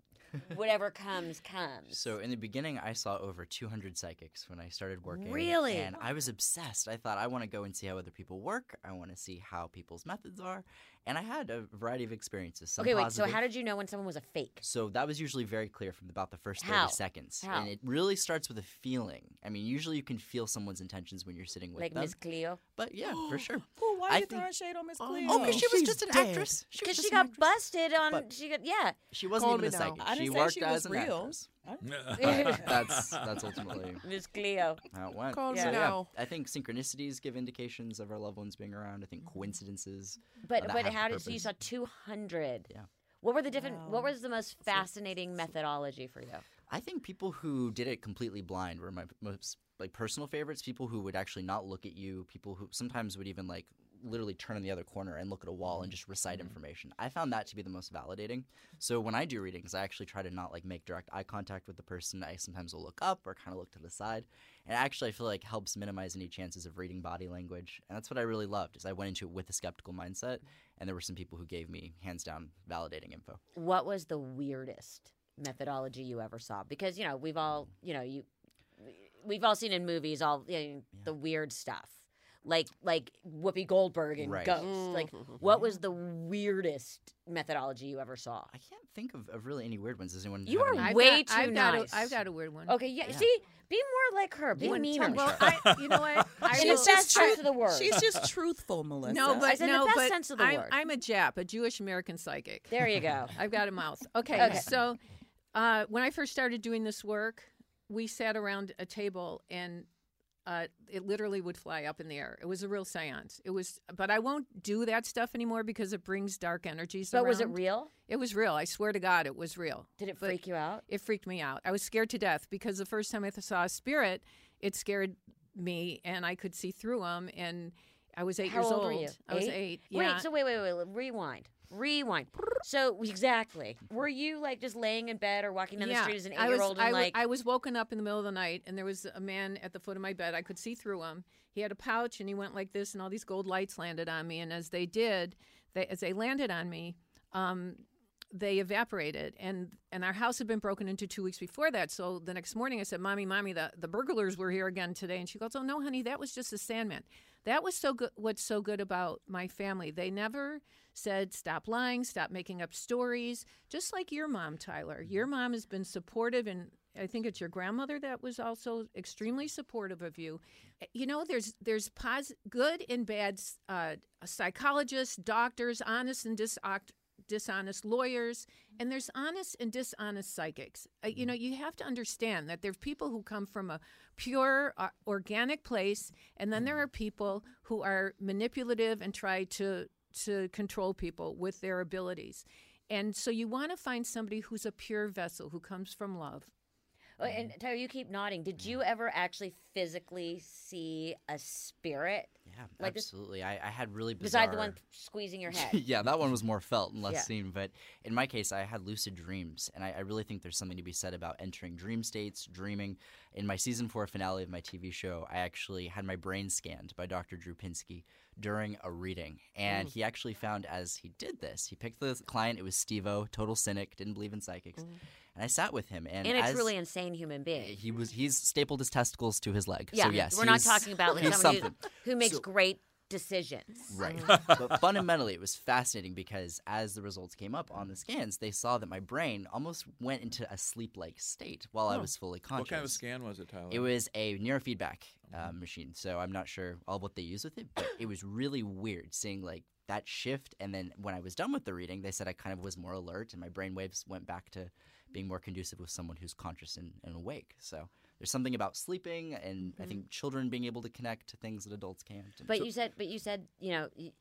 S1: whatever comes comes.
S3: So in the beginning, I saw over 200 psychics when I started working.
S1: Really?
S3: And I was obsessed. I thought I want to go and see how other people work. I want to see how people's methods are. And I had a variety of experiences. Some
S1: okay, wait.
S3: positive.
S1: So how did you know when someone was a fake?
S3: So that was usually very clear from about the first 30
S1: How?
S3: seconds.
S1: How?
S3: And it really starts with a feeling. I mean, usually you can feel someone's intentions when you're sitting with
S1: Like
S3: them.
S1: Miss Cleo,
S3: But yeah, for sure.
S6: Ooh, why
S3: I
S6: are you
S3: think-
S6: throwing shade on Miss
S7: Oh,
S6: Cleo?
S3: Oh, because she oh, was
S7: she's
S3: just an
S7: dead.
S3: actress. She
S1: because she
S3: just an
S1: got
S3: actress.
S1: busted on.
S3: But-
S1: she got yeah.
S3: She wasn't
S7: Call
S3: even a
S7: me now.
S3: psychic.
S6: I didn't
S3: she worked
S6: she
S3: as an
S6: real.
S3: actress. That's that's ultimately
S1: Miss Cleo.
S3: how it went.
S7: Call
S1: me
S3: So, yeah. I think synchronicities give indications of our loved ones being around. I think mm-hmm. coincidences.
S1: But
S3: that
S1: but
S3: have
S1: how did so you
S3: purpose.
S1: saw two hundred?
S3: Yeah.
S1: What were the different? What was the most fascinating methodology for you?
S3: I think people who did it completely blind were my most like personal favorites. People who would actually not look at you. People who sometimes would even like literally turn in the other corner and look at a wall and mm-hmm. just recite mm-hmm. information. I found that to be the most validating. So when I do readings, I actually try to not like make direct eye contact with the person. I sometimes will look up or kind of look to the side. And actually, I feel like helps minimize any chances of reading body language. And that's what I really loved. Is I went into it with a skeptical mindset, and there were some people who gave me hands down validating info.
S1: What was the weirdest methodology you ever saw? Because you know we've all mm. you know you we've all seen in movies all you know, the weird stuff. Like like Whoopi Goldberg and
S3: Right.
S1: Ghost. Like what was the weirdest methodology you ever saw?
S3: I can't think of, of really any weird ones. Does anyone?
S1: You are
S3: any?
S2: I've
S1: way
S2: got, I've
S1: too
S2: got
S1: nice.
S2: A, I've got a weird one.
S1: Okay, yeah.
S3: Yeah.
S1: See, be more like her. Be meaner.
S2: Well, I, you know what? I
S1: in the best sense of the word.
S6: She's just truthful, Melissa.
S2: no, but
S1: said in the
S2: no,
S1: best
S2: but
S1: sense of the
S2: I'm,
S1: word.
S2: I'm a Jap, a Jewish American psychic.
S1: there you go.
S2: I've got a mouth. Okay,
S1: Okay.
S2: so uh, when I first started doing this work, we sat around a table and uh, it literally would fly up in the air. It was a real seance. It was, but I won't do that stuff anymore because it brings dark energies.
S1: But was it real?
S2: It was real. I swear to God, it was real.
S1: Did it
S2: But
S1: freak you out?
S2: It freaked me out. I was scared to death because the first time I saw a spirit, it scared me, and I could see through them. And I was eight
S1: How
S2: years
S1: old were you?
S2: I was
S1: Eight?
S2: eight. Yeah.
S1: Wait, so wait, wait, wait, rewind. Rewind. So exactly. Were you like just laying in bed or walking down the street as an eight year old?
S2: I
S1: and
S2: wa-
S1: like
S2: I was woken up in the middle of the night, and there was a man at the foot of my bed. I could see through him. He had a pouch, and he went like this, and all these gold lights landed on me. And as they did, they, as they landed on me, um, they evaporated. And and our house had been broken into two weeks before that. So the next morning, I said, "Mommy, mommy, the the burglars were here again today." And she goes, "Oh no, honey, that was just a Sandman." That was so good. What's so good about my family? They never said stop lying, stop making up stories. Just like your mom, Tyler. Your mom has been supportive, and I think it's your grandmother that was also extremely supportive of you. Eh, You know, there's there's pos- good and bad uh, psychologists, doctors, honest and disoct- dishonest lawyers, and there's honest and dishonest psychics. Uh, you know, you have to understand that there's people who come from a pure, uh, organic place, and then there are people who are manipulative and try to to control people with their abilities. And so you want to find somebody who's a pure vessel who comes from love.
S1: Oh, and Tyler, you keep nodding. Did you ever actually physically see a spirit
S3: Yeah,
S1: Like this-
S3: absolutely. I, I had really bizarre.
S1: beside the one squeezing your head?
S3: yeah, that one was more felt and less
S1: Yeah.
S3: seen. But in my case, I had lucid dreams, and I, I really think there's something to be said about entering dream states, dreaming. In my season four finale of my TV show, I actually had my brain scanned by Dr. Drew Pinsky during a reading, and mm. he actually found as he did this, he picked the client. It was Steve-O, total cynic, didn't believe in psychics, mm. and I sat with him, and,
S1: and a truly insane human being.
S3: he was, he's stapled his testicles to his leg.
S1: Yeah,
S3: so yes,
S1: we're not talking about like
S3: he's
S1: someone who, who makes
S3: So-
S1: great decisions.
S3: Right. but fundamentally, it was fascinating because as the results came up on the scans, they saw that my brain almost went into a sleep like state while I was fully conscious.
S5: What kind of scan was it, Tyler?
S3: It was a neurofeedback uh, machine, so I'm not sure all what they use with it, but it was really weird seeing like that shift. And then when I was done with the reading, they said I kind of was more alert, and my brain waves went back to being more conducive with someone who's conscious and, and awake. So there's something about sleeping, and I mm-hmm. think children being able to connect to things that adults can't.
S1: But you said, but you said, you know, you,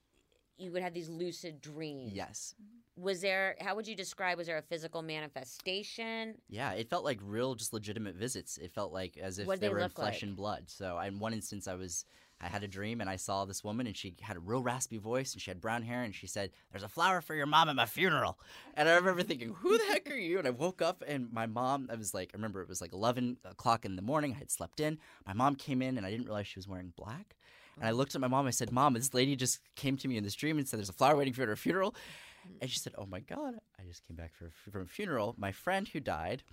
S1: you would have these lucid dreams.
S3: yes, mm-hmm.
S1: Was there? How would you describe? Was there a physical manifestation?
S3: Yeah, it felt like real, just legitimate visits. It felt like as if
S1: What'd
S3: they
S1: they
S3: were in flesh
S1: like?
S3: and blood. So, in one instance, I was I had a dream and I saw this woman and she had a real raspy voice and she had brown hair and she said, There's a flower for your mom at my funeral. And I remember thinking, Who the heck are you? And I woke up and my mom, I was like, I remember it was like 11 o'clock in the morning. I had slept in. My mom came in and I didn't realize she was wearing black. And I looked at my mom. I said, Mom, this lady just came to me in this dream and said, There's a flower waiting for you at her funeral. And she said, "Oh my God, I just came back for, from a funeral. My friend who died,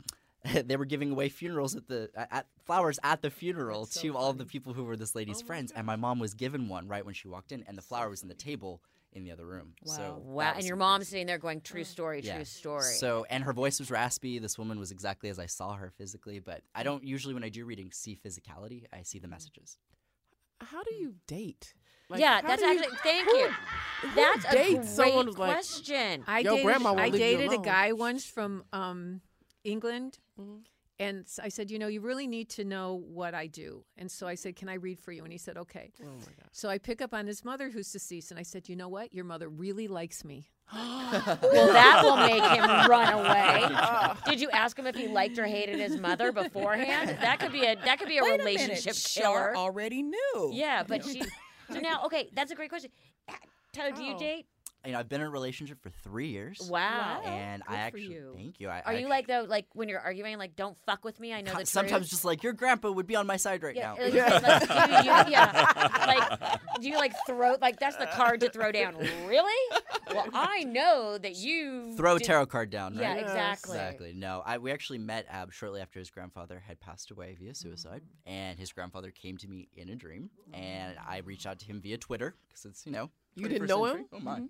S3: they were giving away funerals at the at flowers at the funeral
S2: so
S3: to all of the people who were this lady's
S7: Oh
S3: friends, and my mom was given one right when she walked in, and the flower was in the table in the other room. So
S6: Wow.
S1: Wow. And your mom's
S3: crazy-
S1: sitting there going, true story,
S3: Yeah.
S1: true story.
S3: So and her voice was raspy. This woman was exactly as I saw her physically, but I don't usually when I do readings see physicality. I see the messages.
S7: How do you date? Like,
S1: yeah, that's
S7: do you-
S1: actually, thank
S7: who-
S1: you.
S7: who
S1: That's a
S7: dates
S1: great
S7: someone who's like,
S1: question.
S2: I
S7: Your
S2: dated,
S7: grandma
S2: I dated a guy once from um, England,
S7: Mhm.
S2: and I said, you know, you really need to know what I do. And so I said, can I read for you? And he said, okay.
S7: Oh my god.
S2: So I pick up on his mother who's deceased, and I said, you know what? Your mother really likes me.
S1: Well, that will make him run away. Did you ask him if he liked or hated his mother beforehand? That could be a that could be a
S6: Wait
S1: relationship
S6: minute.
S1: killer.
S6: Char already knew.
S1: Yeah, but she. So now, okay, that's a great question. Uh, Tyler, do you
S7: Oh.
S1: date?
S3: You know, I've been in a relationship for three years.
S1: Wow.
S3: And
S2: Good
S3: I
S2: for
S3: actually
S2: you.
S3: thank you. I,
S1: Are
S3: I
S1: you like though, like when you're arguing, like don't fuck with me? I know the
S3: sometimes
S1: truth.
S3: just like your grandpa would be on my side right
S1: Yeah,
S3: now.
S1: like, like, do you, yeah, like do you like throw like that's the card to throw down? Really? Well, I know that you
S3: Throw a tarot card down,
S1: Yeah,
S3: right?
S7: Yes.
S1: exactly.
S3: Exactly. No, I we actually met Ab shortly after his grandfather had passed away via suicide,
S1: Mm-hmm.
S3: and his grandfather came to me in a dream, and I reached out to him via Twitter because it's you know.
S1: Mm-hmm.
S7: You didn't know
S3: century.
S7: him?
S3: Oh my!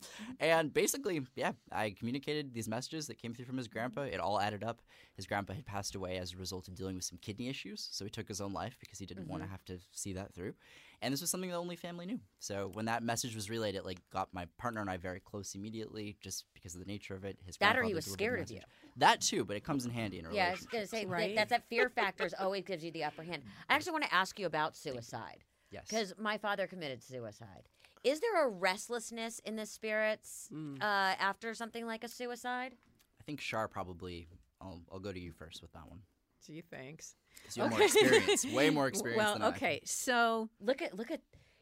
S3: And basically, yeah, I communicated these messages that came through from his grandpa. It all added up. His grandpa had passed away as a result of dealing with some kidney issues, so he took his own life because he didn't want to
S1: Mm-hmm.
S3: have to see that through. And this was something the only family knew. So when that message was relayed, it like got my partner and I very close immediately, just because of the nature of it. His
S1: That or he was scared of you.
S3: That too, but it comes in handy in a
S1: Yeah, I was gonna say that-
S2: Right.
S1: that's that fear factors always gives you the upper hand. I actually want to ask you about suicide
S3: Yes.
S1: because my father committed suicide. Is there a restlessness in the spirits
S7: Mm.
S1: uh, after something like a suicide?
S3: I think Char probably. I'll, I'll go to you first with that one
S2: Gee, thanks.
S3: because you have more experience, way more experience.
S2: Well,
S3: than I.
S2: okay, so
S1: Look at look at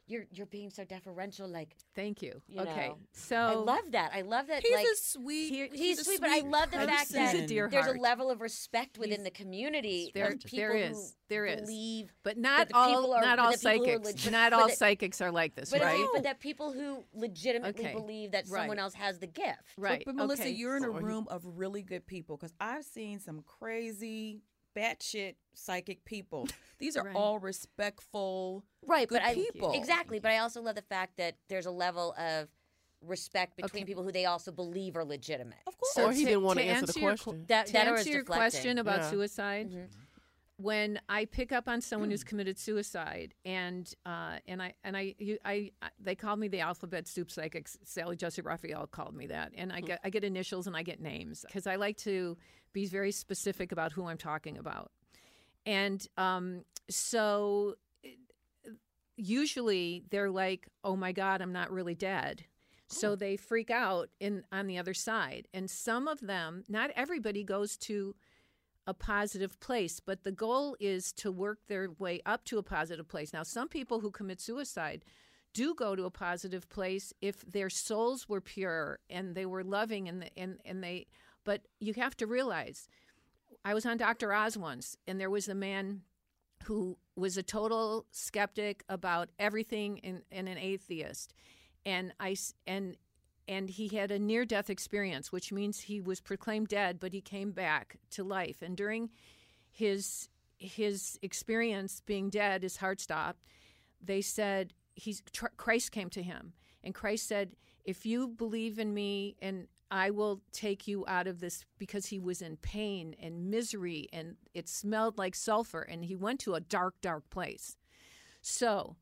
S1: you're you're being so deferential. Like
S2: thank you.
S1: You
S2: okay,
S1: know,
S2: so
S1: I love that. I love that.
S6: He's
S1: like
S6: a sweet.
S2: Here-
S1: he's,
S6: a
S1: sweet, but I love the fact that
S2: He's a dear
S1: there's a level of respect within
S2: He's-
S1: the community.
S2: there- there is. There is.
S1: believe
S2: but not all
S1: are-
S2: not all
S1: the people who are
S2: psychics.
S1: legit-
S2: not all
S1: the-
S2: psychics are like this,
S1: But,
S2: right?
S1: but that people who legitimately
S2: Okay.
S1: believe that someone else has the gift.
S2: right.
S6: But, but Melissa,
S2: okay.
S6: you're in a room of really good people because I've seen some crazy, batshit psychic people. These are
S2: Right.
S6: all respectful.
S1: Right,
S6: Good
S1: but I
S6: people.
S1: exactly. But I also love the fact that there's a level of respect between
S2: Okay.
S1: people who they also believe are legitimate.
S6: Of course.
S7: or he
S2: to-
S7: didn't want to
S2: to
S7: answer the
S2: answer your
S7: question.
S1: That
S2: to
S1: that
S2: answer your
S1: deflecting.
S2: question about
S7: Yeah.
S2: suicide,
S1: Mhm.
S2: When I pick up on someone who's committed suicide, and uh, and I and I, you, I I they called me the alphabet soup psychic. Sally Jessy Raphael called me that, and I get I get initials and I get names because I like to be very specific about who I'm talking about, and um, so usually they're like, "Oh my God, I'm not really dead." So they freak out in on the other side. And some of them, not everybody goes to a positive place, but the goal is to work their way up to a positive place. Now, some people who commit suicide do go to a positive place if their souls were pure and they were loving and and and they but you have to realize I was on Dr. Oz once and there was a man who was a total skeptic about everything and, and an atheist and I and and he had a near death experience which means he was proclaimed dead but he came back to life. And during his his experience being dead his heart stopped. They said he's Christ came to him. And Christ said if you believe in me and I will take you out of this because he was in pain and misery and it smelled like sulfur and he went to a dark dark place. So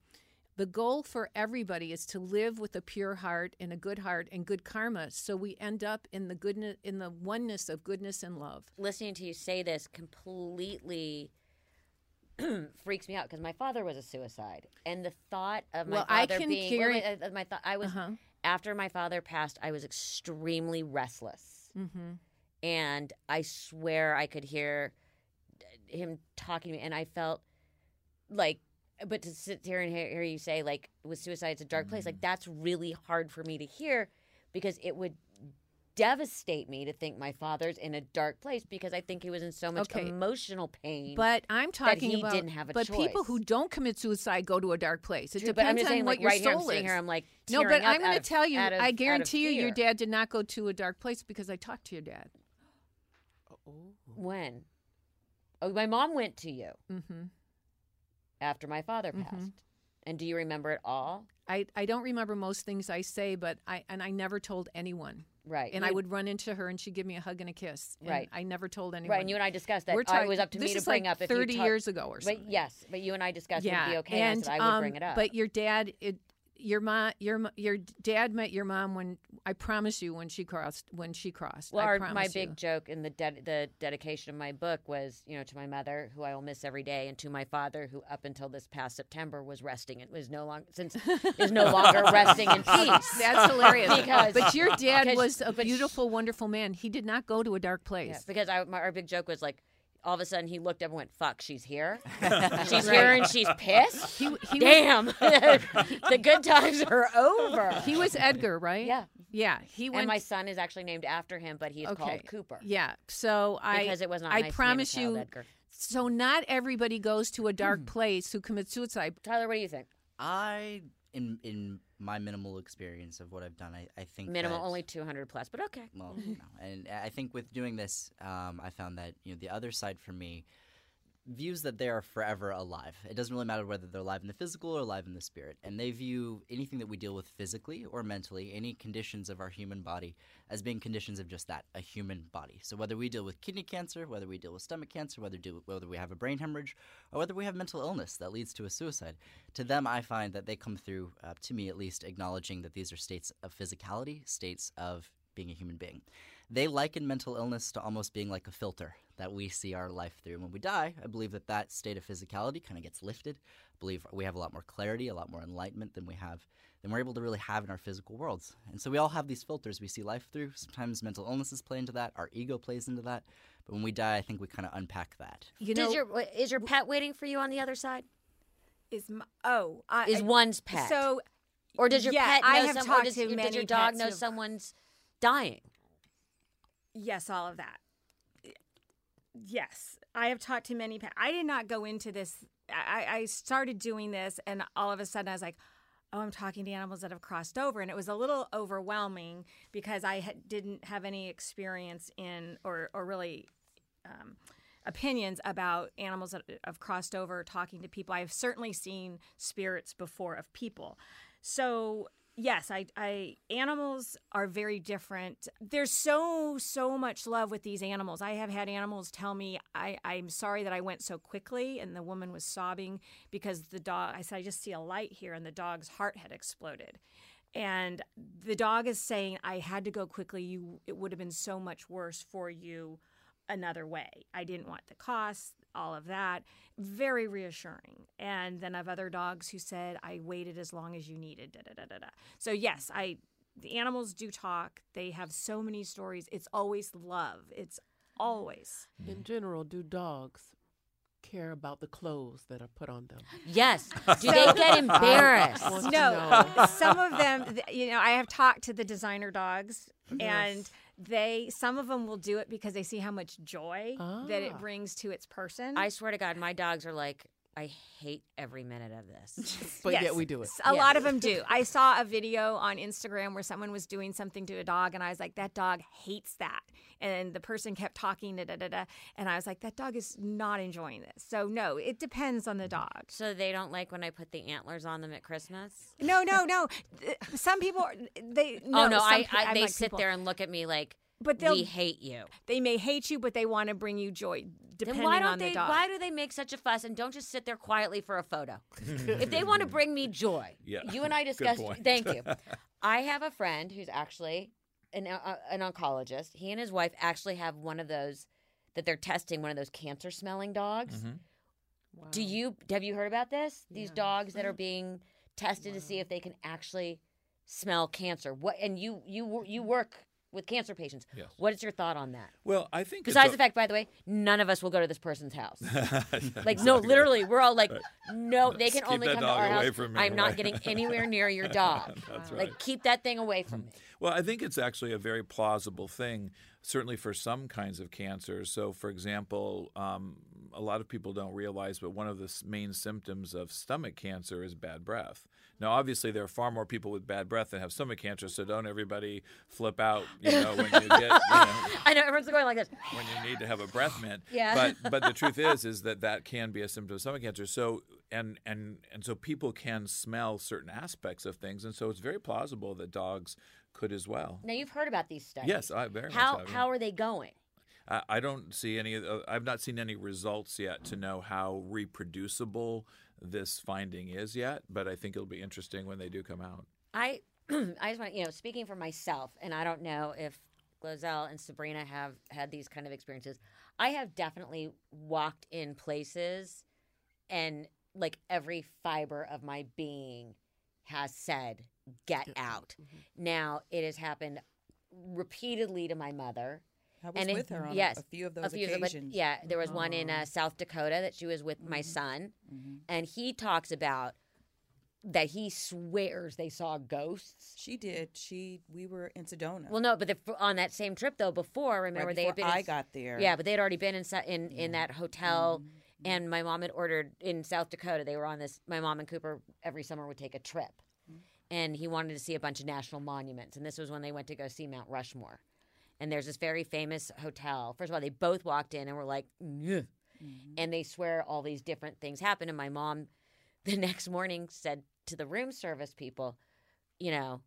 S2: the goal for everybody is to live with a pure heart and a good heart and good karma so we end up in the goodness in the oneness of goodness and love.
S1: Listening to you say this completely freaks me out because my father was a suicide, and the thought of my
S2: Well, I
S1: father being
S2: carry-
S1: wait, uh, my thought I was
S2: uh-huh.
S1: after my father passed, I was extremely restless,
S2: mm-hmm.
S1: and I swear I could hear him talking to me, and I felt like but to sit here and hear, hear you say like with suicide it's a dark place
S2: Mm.
S1: like that's really hard for me to hear because it would devastate me to think my father's in a dark place because I think he was in so much
S2: Okay.
S1: emotional pain.
S2: But I'm talking
S1: he
S2: about.
S1: didn't have a choice.
S2: but people who don't commit suicide go to a dark place. It
S1: True,
S2: depends on
S1: saying,
S2: what
S1: like
S2: your
S1: right here, I'm
S2: soul
S1: sitting
S2: is.
S1: here, I'm like
S2: no, but I'm going to tell you,
S1: of-
S2: I guarantee you, your dad did not go to a dark place because I talked to your dad.
S1: When? Oh, my mom went to you
S2: hmm
S1: after my father
S2: Mhm.
S1: passed. And do you remember it all?
S2: I, I don't remember most things I say, but I and I never told anyone.
S1: Right.
S2: And
S1: You
S2: I would run into her, and she'd give me a hug and a kiss. and
S1: Right.
S2: I never told anyone.
S1: Right, and you and I discussed that.
S2: We're
S1: I, it
S2: talking-
S1: was up to me to bring
S2: like
S1: up if
S2: thirty
S1: you talk-
S2: years ago or something.
S1: But yes, but you and I discussed
S2: yeah,
S1: would it be okay.
S2: and
S1: and I, said I would
S2: um,
S1: bring it up.
S2: But your dad, it, your mom, your your dad met your mom when I promise you when she crossed when she crossed.
S1: Well,
S2: I
S1: our, my
S2: promise
S1: big joke in the de- the dedication of my book was, you know, to my mother, who I will miss every day, and to my father, who up until this past September was resting and was no longer since is no longer resting in peace.
S2: That's hilarious.
S1: Because-
S2: but your dad was a beautiful, wonderful man. He did not go to a dark place.
S1: Yeah, because I, my, our big joke was like, all of a sudden he looked up and went, "Fuck, she's here. she's here and she's pissed.
S2: He, he
S1: Damn, the good times are over."
S2: He was Edgar, right?
S1: yeah,
S2: Yeah. He went.
S1: and my son is actually named after him, but he's is
S2: Okay.
S1: called Cooper
S2: yeah. So I.
S1: because it was not.
S2: I
S1: nice
S2: promise
S1: to name child
S2: you-
S1: Edgar.
S2: So not everybody goes to a dark
S1: Hmm.
S2: place who commits suicide.
S1: Tyler, what do you think?
S3: I, in in my minimal experience of what I've done, I, I think
S1: Minimal,
S3: that-
S1: only two hundred plus, but okay.
S3: Well, no. and I think with doing this, um, I found that you know the other side for me views that they are forever alive. It doesn't really matter whether they're alive in the physical or alive in the spirit, and they view anything that we deal with physically or mentally, any conditions of our human body, as being conditions of just that, a human body. So whether we deal with kidney cancer, whether we deal with stomach cancer, whether do, whether we have a brain hemorrhage, or whether we have mental illness that leads to a suicide, to them I find that they come through, uh, to me at least, acknowledging that these are states of physicality, states of being a human being. They liken mental illness to almost being like a filter that we see our life through. And when we die, I believe that that state of physicality kind of gets lifted. I believe we have a lot more clarity, a lot more enlightenment than we have than we're able to really have in our physical worlds. And so we all have these filters we see life through. Sometimes mental illnesses play into that, our ego plays into that. But when we die, I think we kind of unpack that.
S2: You
S1: Does
S2: know,
S1: your is your pet waiting for you on the other side?
S4: Is my, oh, I,
S1: Is
S4: I-
S1: one's pet?
S4: So,
S1: or does your
S4: yeah,
S1: pet know
S4: I have
S1: some, or
S4: talked
S1: does,
S4: to
S1: does your dog
S4: pets
S1: know
S4: have-
S1: someone's dying?
S4: Yes, all of that. Yes, I have talked to many. Pa- I did not go into this. I, I started doing this, and all of a sudden, I was like, "Oh, I'm talking to animals that have crossed over," and it was a little overwhelming because I didn't have any experience in, or or really. Um, opinions about animals that have crossed over talking to people i've certainly seen spirits before of people so yes I, I animals are very different. There's so so much love with these animals. I have had animals tell me I, i'm sorry that i went so quickly and the woman was sobbing because the dog i said i just see a light here and the dog's heart had exploded. And the dog is saying i had to go quickly. You it would have been so much worse for you another way. I didn't want the cost all of that. Very reassuring. And then i've other dogs who said i waited as long as you needed da, da, da, da, da. so yes i the animals do talk. They have so many stories. It's always love. It's always.
S7: In general, do dogs care about the clothes that are put on them?
S1: Yes. Do they get embarrassed?
S7: I want to
S4: no. some of them you know i have talked to the designer dogs and they some of them will do it because they see how much joy that it
S7: Ah.
S4: brings to its person
S1: I swear to God, my dogs are like, I hate every minute of this.
S7: But
S4: Yes,
S7: yet we do it.
S4: s- A lot of them do. I saw a video on Instagram where someone was doing something to a dog, and I was like, "That dog hates that." And the person kept talking, da da da da, and I was like, "That dog is not enjoying this." So no, it depends on the dog.
S1: So they don't like when I put the antlers on them at Christmas.
S4: No, no, no. Some people they. Oh, no,
S1: oh no,
S4: some
S1: I, I they
S4: like
S1: sit
S4: people-
S1: there and look at me like,
S4: But they'll
S1: hate you.
S4: they may hate you, but they want to bring you joy. Depending
S1: Then why don't
S4: on
S1: they?
S4: the dog.
S1: Why do they make such a fuss and don't just sit there quietly for a photo? if they want to bring me joy,
S5: Yeah,
S1: you and I
S5: good
S1: discussed.
S5: point.
S1: Thank you. I have a friend who's actually an uh, an oncologist. He and his wife actually have one of those that they're testing one of those cancer smelling dogs.
S5: Mm-hmm.
S1: Do you have you heard about this? These
S7: Yeah.
S1: dogs that are being tested to see if they can actually smell cancer. What and you you you work with cancer patients.
S5: Yes.
S1: What is your thought on that?
S5: Well, I think
S1: Besides
S5: a-
S1: the fact, by the way, none of us will go to this person's house.
S5: Yeah,
S1: Like no,
S5: exactly.
S1: literally, we're all like, no, they can
S5: Keep
S1: only come to our house.
S5: me,
S1: I'm not getting anywhere near your dog.
S5: That's
S1: Like keep that thing away from me.
S5: Well, I think it's actually a very plausible thing, certainly for some kinds of cancers. So, for example, um, a lot of people don't realize, but one of the main symptoms of stomach cancer is bad breath. Now, obviously, there are far more people with bad breath that have stomach cancer, so don't everybody flip out, you know, when you get, you know,
S1: I know everyone's going like this.
S5: when you need to have a breath mint.
S1: Yeah.
S5: But but the truth is is that that can be a symptom of stomach cancer. So and and and so people can smell certain aspects of things, and so it's very plausible that dogs could as well.
S1: Now you've heard about these studies.
S5: Yes, I very
S1: How
S5: much have.
S1: how are they going?
S5: I, I don't see any. Uh, I've not seen any results yet to know how reproducible this finding is yet. But I think it'll be interesting when they do come out.
S1: I I just want you know speaking for myself, and I don't know if Glozell and Sabrina have had these kind of experiences. I have definitely walked in places, and like every fiber of my being has said, "Get out." Now it has happened repeatedly to my mother.
S6: I was
S1: And it-
S6: with her on
S1: yes,
S6: a few of
S1: a
S6: those
S1: few of them, but
S6: occasions.
S1: yeah, there was one in uh, uh-huh. South Dakota that she was with my mm-hmm. son, mm-hmm. and he talks about that he swears they saw ghosts.
S6: She did. She we were in Sedona.
S1: Well, no, but the, on that same trip though, before
S6: right
S1: remember
S6: before
S1: they had been. in
S6: got there.
S1: Yeah, but they had already been in in in that mm-hmm. hotel, and my mom had ordered in South Dakota. They were on this. My mom and Cooper every summer would take a trip, and he wanted to see a bunch of national monuments. And this was when they went to go see Mount Rushmore. And there's this very famous hotel. First of all, they both walked in and were like, "Ugh." Mm-hmm. and they swear all these different things happened. And my mom, the next morning, said to the room service people, you know,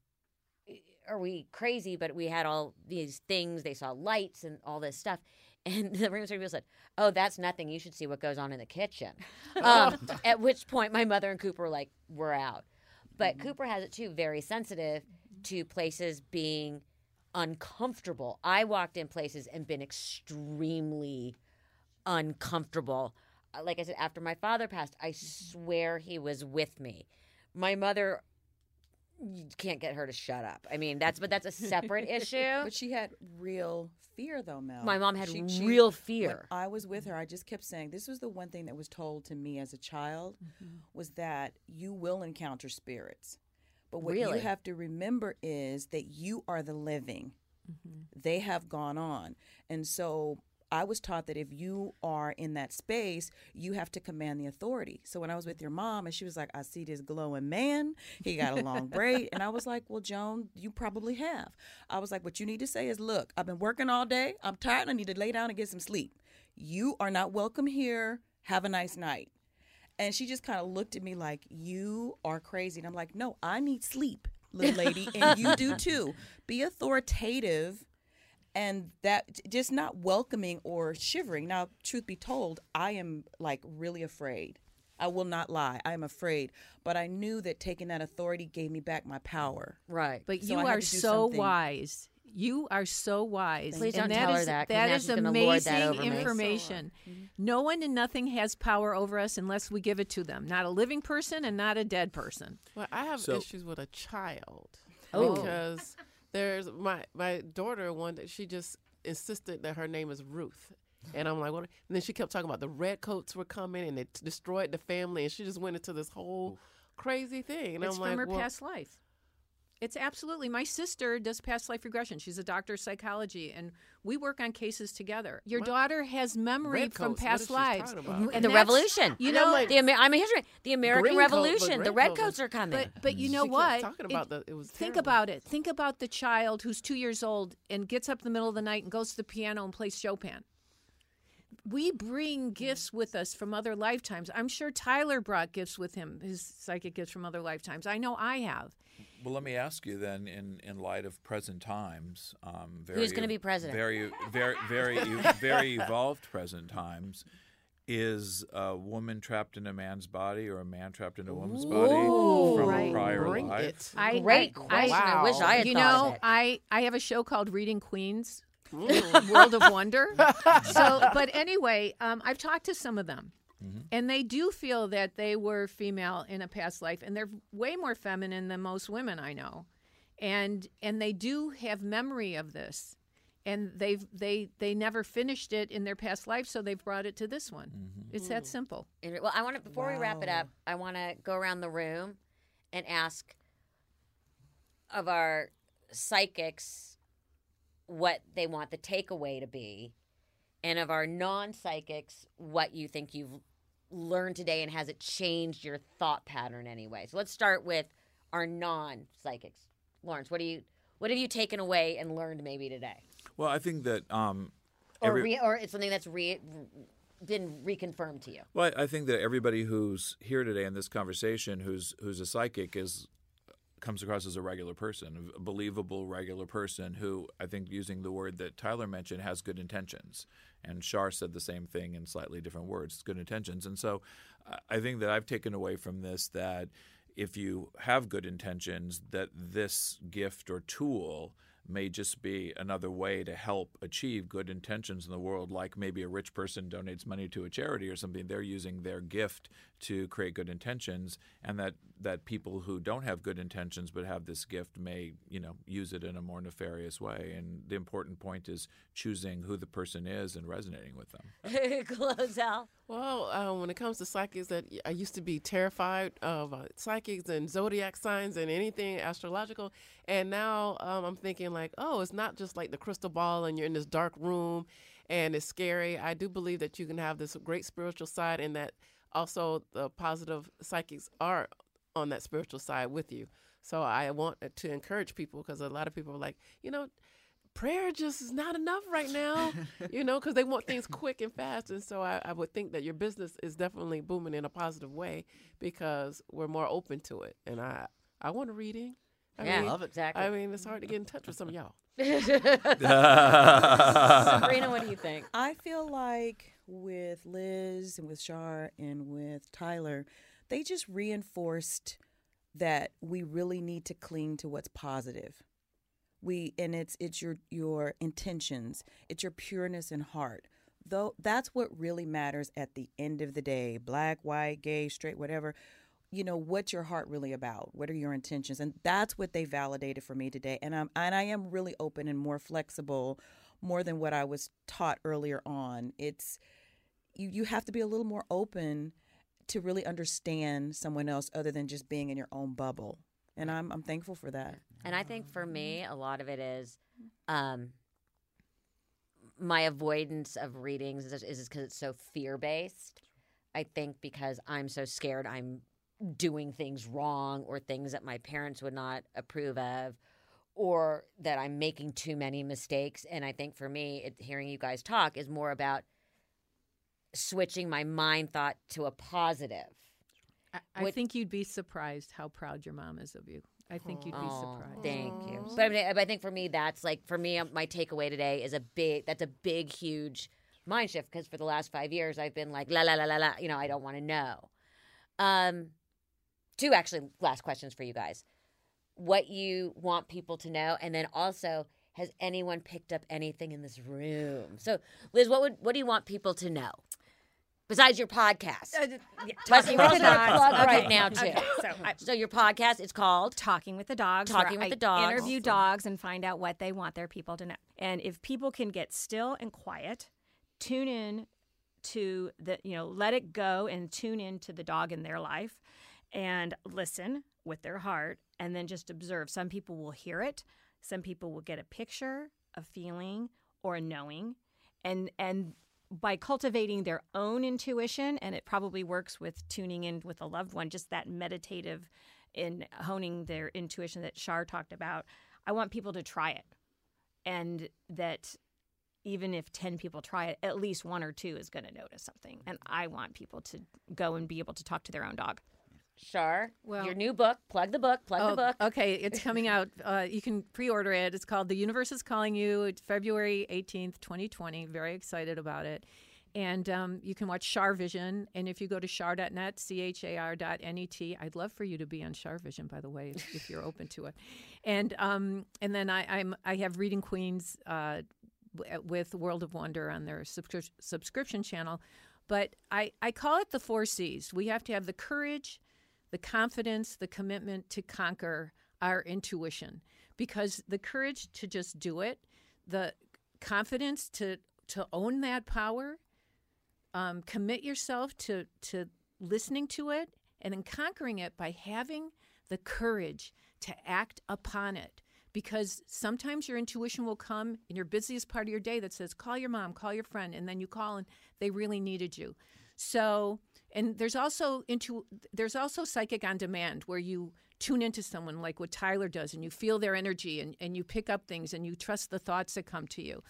S1: are we crazy? But we had all these things. They saw lights and all this stuff. And the room service people said, "Oh, that's nothing. You should see what goes on in the kitchen." Um, at which point, my mother and Cooper were like, "We're out." But mm-hmm. Cooper has it too. Very sensitive mm-hmm. to places being uncomfortable. I walked in places and been extremely uncomfortable. Uh, Like I said, after my father passed, I swear he was with me. My mother, you can't get her to shut up. I mean, that's but that's a separate issue.
S6: But she had real fear, though, Mel.
S1: My mom had
S6: She- she-
S1: real
S6: when
S1: fear.
S6: I was with her. I just kept saying this was the one thing that was told to me as a child
S1: Mm-hmm.
S6: was that you will encounter spirits. But what
S1: Really?
S6: you have to remember is that you are the living.
S1: Mm-hmm.
S6: They have gone on. And so I was taught that if you are in that space, you have to command the authority. So when I was with your mom and she was like, I see this glowing man, he got a long braid. And I was like, Well, Joan, you probably have. I was like, What you need to say is, Look, I've been working all day. I'm tired. I need to lay down and get some sleep. You are not welcome here. Have a nice night. And she just kind of looked at me like, You are crazy. And I'm like, No, I need sleep, little lady. and you do too. Be authoritative and that just not welcoming or shivering. Now, truth be told, I am like really afraid. I will not lie. I am afraid. But I knew that taking that authority gave me back my power.
S1: right.
S2: But
S6: So
S2: you are so
S6: something.
S2: wise. You are so wise.
S1: Please
S2: and
S1: don't tell her
S2: is-
S1: that, 'cause
S2: That
S1: now
S2: is
S1: she's gonna lord that
S2: amazing
S1: over me.
S2: information. No one and nothing has power over us unless we give it to them. Not a living person and not a dead person.
S7: Well, I have
S5: So-
S7: issues with a child
S1: Oh.
S7: because there's my my daughter one that she just insisted that her name is Ruth. And I'm like, what? And then she kept talking about the redcoats were coming and it destroyed the family, and she just went into this whole crazy thing. And
S2: it's
S7: I'm
S2: from
S7: like,
S2: her
S7: well,
S2: past life. It's absolutely. My sister does past life regression. She's a doctor of psychology, and we work on cases together. Your
S7: What?
S2: daughter has memory
S7: Redcoats,
S2: from
S7: what is
S2: past lives.
S1: and
S2: And
S1: the revolution.
S2: You know,
S7: like,
S1: the Amer- I'm a history. The American
S7: Green coat,
S1: Revolution. the redcoats are coming.
S2: But but you mm. know
S7: She
S2: what?
S7: talking
S2: It-
S7: the- it was
S2: think
S7: terrible.
S2: about it. Think about the child who's two years old and gets up in the middle of the night and goes to the piano and plays Chopin. We bring gifts with us from other lifetimes. I'm sure Tyler brought gifts with him, his psychic gifts from other lifetimes. I know I have.
S5: Well, let me ask you then, in, in light of present times, um, very,
S1: Who's gonna be president?
S5: Very, very, very, very evolved present times. Is a woman trapped in a man's body or a man trapped in a woman's body from
S2: right.
S5: a prior
S7: bring
S5: life?
S7: it.
S2: I,
S1: Great
S2: I-
S1: question. I, wish I had
S2: you
S1: thought
S2: know,
S1: of it.
S2: I I have a show called Reading Queens,
S7: Mm.
S2: World of Wonder. so, but anyway, um, I've talked to some of them, and they do feel that they were female in a past life, and they're way more feminine than most women I know. and and they do have memory of this and they've they they never finished it in their past life so they've brought it to this one it's that simple
S1: And- Well, I want to before we wrap it up, I want to go around the room and ask of our psychics what they want the takeaway to be, and of our non-psychics what you think you've learned today and has it changed your thought pattern anyway. So let's start with our non-psychics. Lawrence, what do you what have you taken away and learned maybe today,
S5: Well, I think that um,
S1: or re, or it's something that's re, been reconfirmed to you?
S5: Well, I think that everybody who's here today in this conversation, who's who's a psychic, is comes across as a regular person, a believable regular person who I think using the word that Tyler mentioned has good intentions, and Char said the same thing in slightly different words, good intentions. And so, I- think that I've taken away from this that if you have good intentions, that this gift or tool may just be another way to help achieve good intentions in the world like maybe a rich person donates money to a charity or something they're using their gift to create good intentions and that that people who don't have good intentions but have this gift may you know use it in a more nefarious way and the important point is choosing who the person is and resonating with them
S1: Glozell.
S7: Well, uh, when it comes to psychics, that I used to be terrified of uh, psychics and zodiac signs and anything astrological, and now um, I'm thinking like, oh, it's not just like the crystal ball and you're in this dark room, and it's scary. I do believe that you can have this great spiritual side, and that also the positive psychics are on that spiritual side with you. So I want to encourage people because a lot of people are like, you know, prayer just is not enough right now, you know, because they want things quick and fast. And so I, I would think that your business is definitely booming in a positive way because we're more open to it. And I, I want a reading. I
S1: Yeah,
S7: mean,
S3: love it.
S1: exactly.
S7: I mean, it's hard to get in touch with some of y'all.
S1: Sabrina, what do you think?
S6: I feel like with Liz and with Char and with Tyler, they just reinforced that we really need to cling to what's positive. We and it's it's your your intentions, it's your pureness in heart. Though that's what really matters at the end of the day. Black, white, gay, straight, whatever. You know what's your heart really about? What are your intentions? And that's what they validated for me today. And I'm and I am really open and more flexible, more than what I was taught earlier on. It's you you have to be a little more open to really understand someone else other than just being in your own bubble. And I'm I'm thankful for that.
S1: And I think for me, a lot of it is um, my avoidance of readings is because it's so fear based. I think because I'm so scared I'm doing things wrong or things that my parents would not approve of or that I'm making too many mistakes. And I think for me, it, hearing you guys talk is more about switching my mind thought to a positive.
S2: I, I
S1: What-
S2: think you'd be surprised how proud your mom is of you i think you'd be
S1: Oh,
S2: surprised
S1: Thank you. But I, mean, I think for me, that's like for me, my takeaway today is a big. That's a big, huge mind shift because for the last five years, I've been like la la la la la. You know, I don't want to know. Um, two actually last questions for you guys. What you want people to know, and then also, has anyone picked up anything in this room? So, Liz, what would what do you want people to know besides your podcast?
S4: Uh, yeah,
S1: Let's-
S4: talking with the
S1: gonna
S4: dogs.
S1: plug
S4: Okay,
S1: right now, too.
S4: okay, So I,
S1: so your podcast is called
S4: talking with the dogs.
S1: Talking with
S4: I
S1: the dogs.
S4: Interview
S1: Awesome.
S4: dogs and find out what they want their people to know. And if people can get still and quiet, tune in to the you know let it go and tune in to the dog in their life, and listen with their heart, and then just observe. Some people will hear it. Some people will get a picture, a feeling, or a knowing, and and by cultivating their own intuition, and it probably works with tuning in with a loved one, just that meditative in honing their intuition that Char talked about. I want people to try it. And that even if 10 people try it, at least one or two is going to notice something. And I want people to go and be able to talk to their own dog.
S1: Char.
S2: Well-
S1: your new book. Plug the book. Plug the book.
S2: Okay, it's coming out. Uh, you can pre-order it. It's called "The Universe Is Calling You." It's February eighteenth, twenty twenty. Very excited about it. And um, you can watch Char Vision. And if you go to char.net, C H A R dot N E T, I'd love for you to be on Char Vision, by the way, if, if you're open to it. And um, and then I, I'm I have Reading Queens uh, with World of Wonder on their subscri- subscription channel. But I, I call it the four C's. We have to have the courage, the confidence, the commitment to conquer our intuition. because the courage to just do it, the confidence to to own that power, um, commit yourself to to listening to it and then conquering it by having the courage to act upon it. Because sometimes your intuition will come in your busiest part of your day that says, call your mom, call your friend, and then you call and they really needed you. So, and there's also into there's also psychic on demand where you tune into someone like what Tyler does and you feel their energy and, and you pick up things and you trust the thoughts that come to you.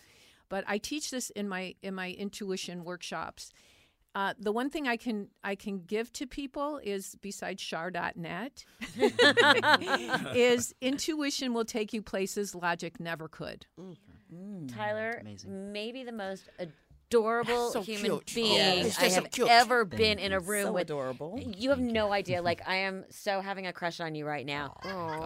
S2: But I teach this in my in my intuition workshops. Uh, the one thing I can I can give to people is besides char.net is intuition will take you places logic never could.
S1: Tyler,
S3: Amazing.
S1: maybe the most adorable
S7: So
S1: human
S7: cute.
S1: being
S7: Yeah,
S1: I
S7: he's just so
S1: have
S7: cute.
S1: ever been in a room
S6: So
S1: with.
S6: adorable.
S1: You have no idea. Like I am so having a crush on you right now.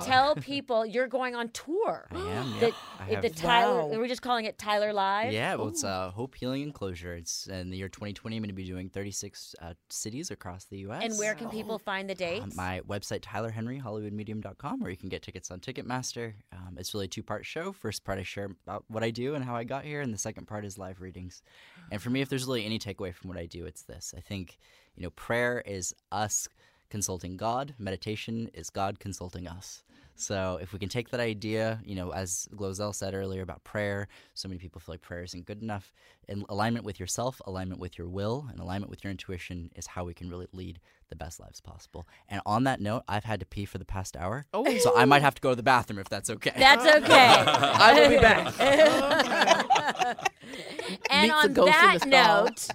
S1: Tell people you're going on tour.
S3: I am.
S1: The,
S3: Yeah. I
S1: the Tyler.
S6: Wow.
S1: We're just calling it Tyler Live.
S3: Yeah, well, it's uh, Hope Healing and Closure. It's in the year 2020. I'm going to be doing 36 uh, cities across the U.S.
S1: And where can people find the dates?
S3: Um, my website, tylerhenryhollywoodmedium.com, or you can get tickets on Ticketmaster. Um, it's really a two part show. First part, I share about what I do and how I got here, and the second part is live readings. And for me, if there's really any takeaway from what I do, it's this. I think, you know, prayer is us consulting God, meditation is God consulting us. So if we can take that idea, you know, as Glozell said earlier about prayer, so many people feel like prayer isn't good enough. In alignment with yourself, alignment with your will, and alignment with your intuition is how we can really lead the best lives possible. And on that note, I've had to pee for the past hour,
S7: Oh.
S3: so I might have to go to the bathroom if that's okay.
S1: That's okay.
S3: I will be back.
S1: And
S7: Meet
S1: on that note,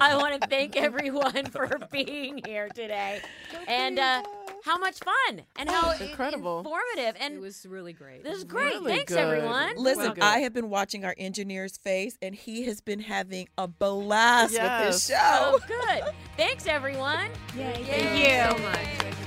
S1: I want to thank everyone for being here today, and uh, how much fun and how i-
S7: Incredible.
S1: informative, and It
S2: was really great.
S1: this is great.
S7: Really
S1: Thanks,
S7: good.
S1: everyone.
S6: Listen,
S7: Well.
S6: I have been watching our engineer's face, and he has been having a blast with this show.
S1: Oh, good. Thanks, everyone.
S4: Yay.
S1: Yay.
S4: Thank you.
S2: so much.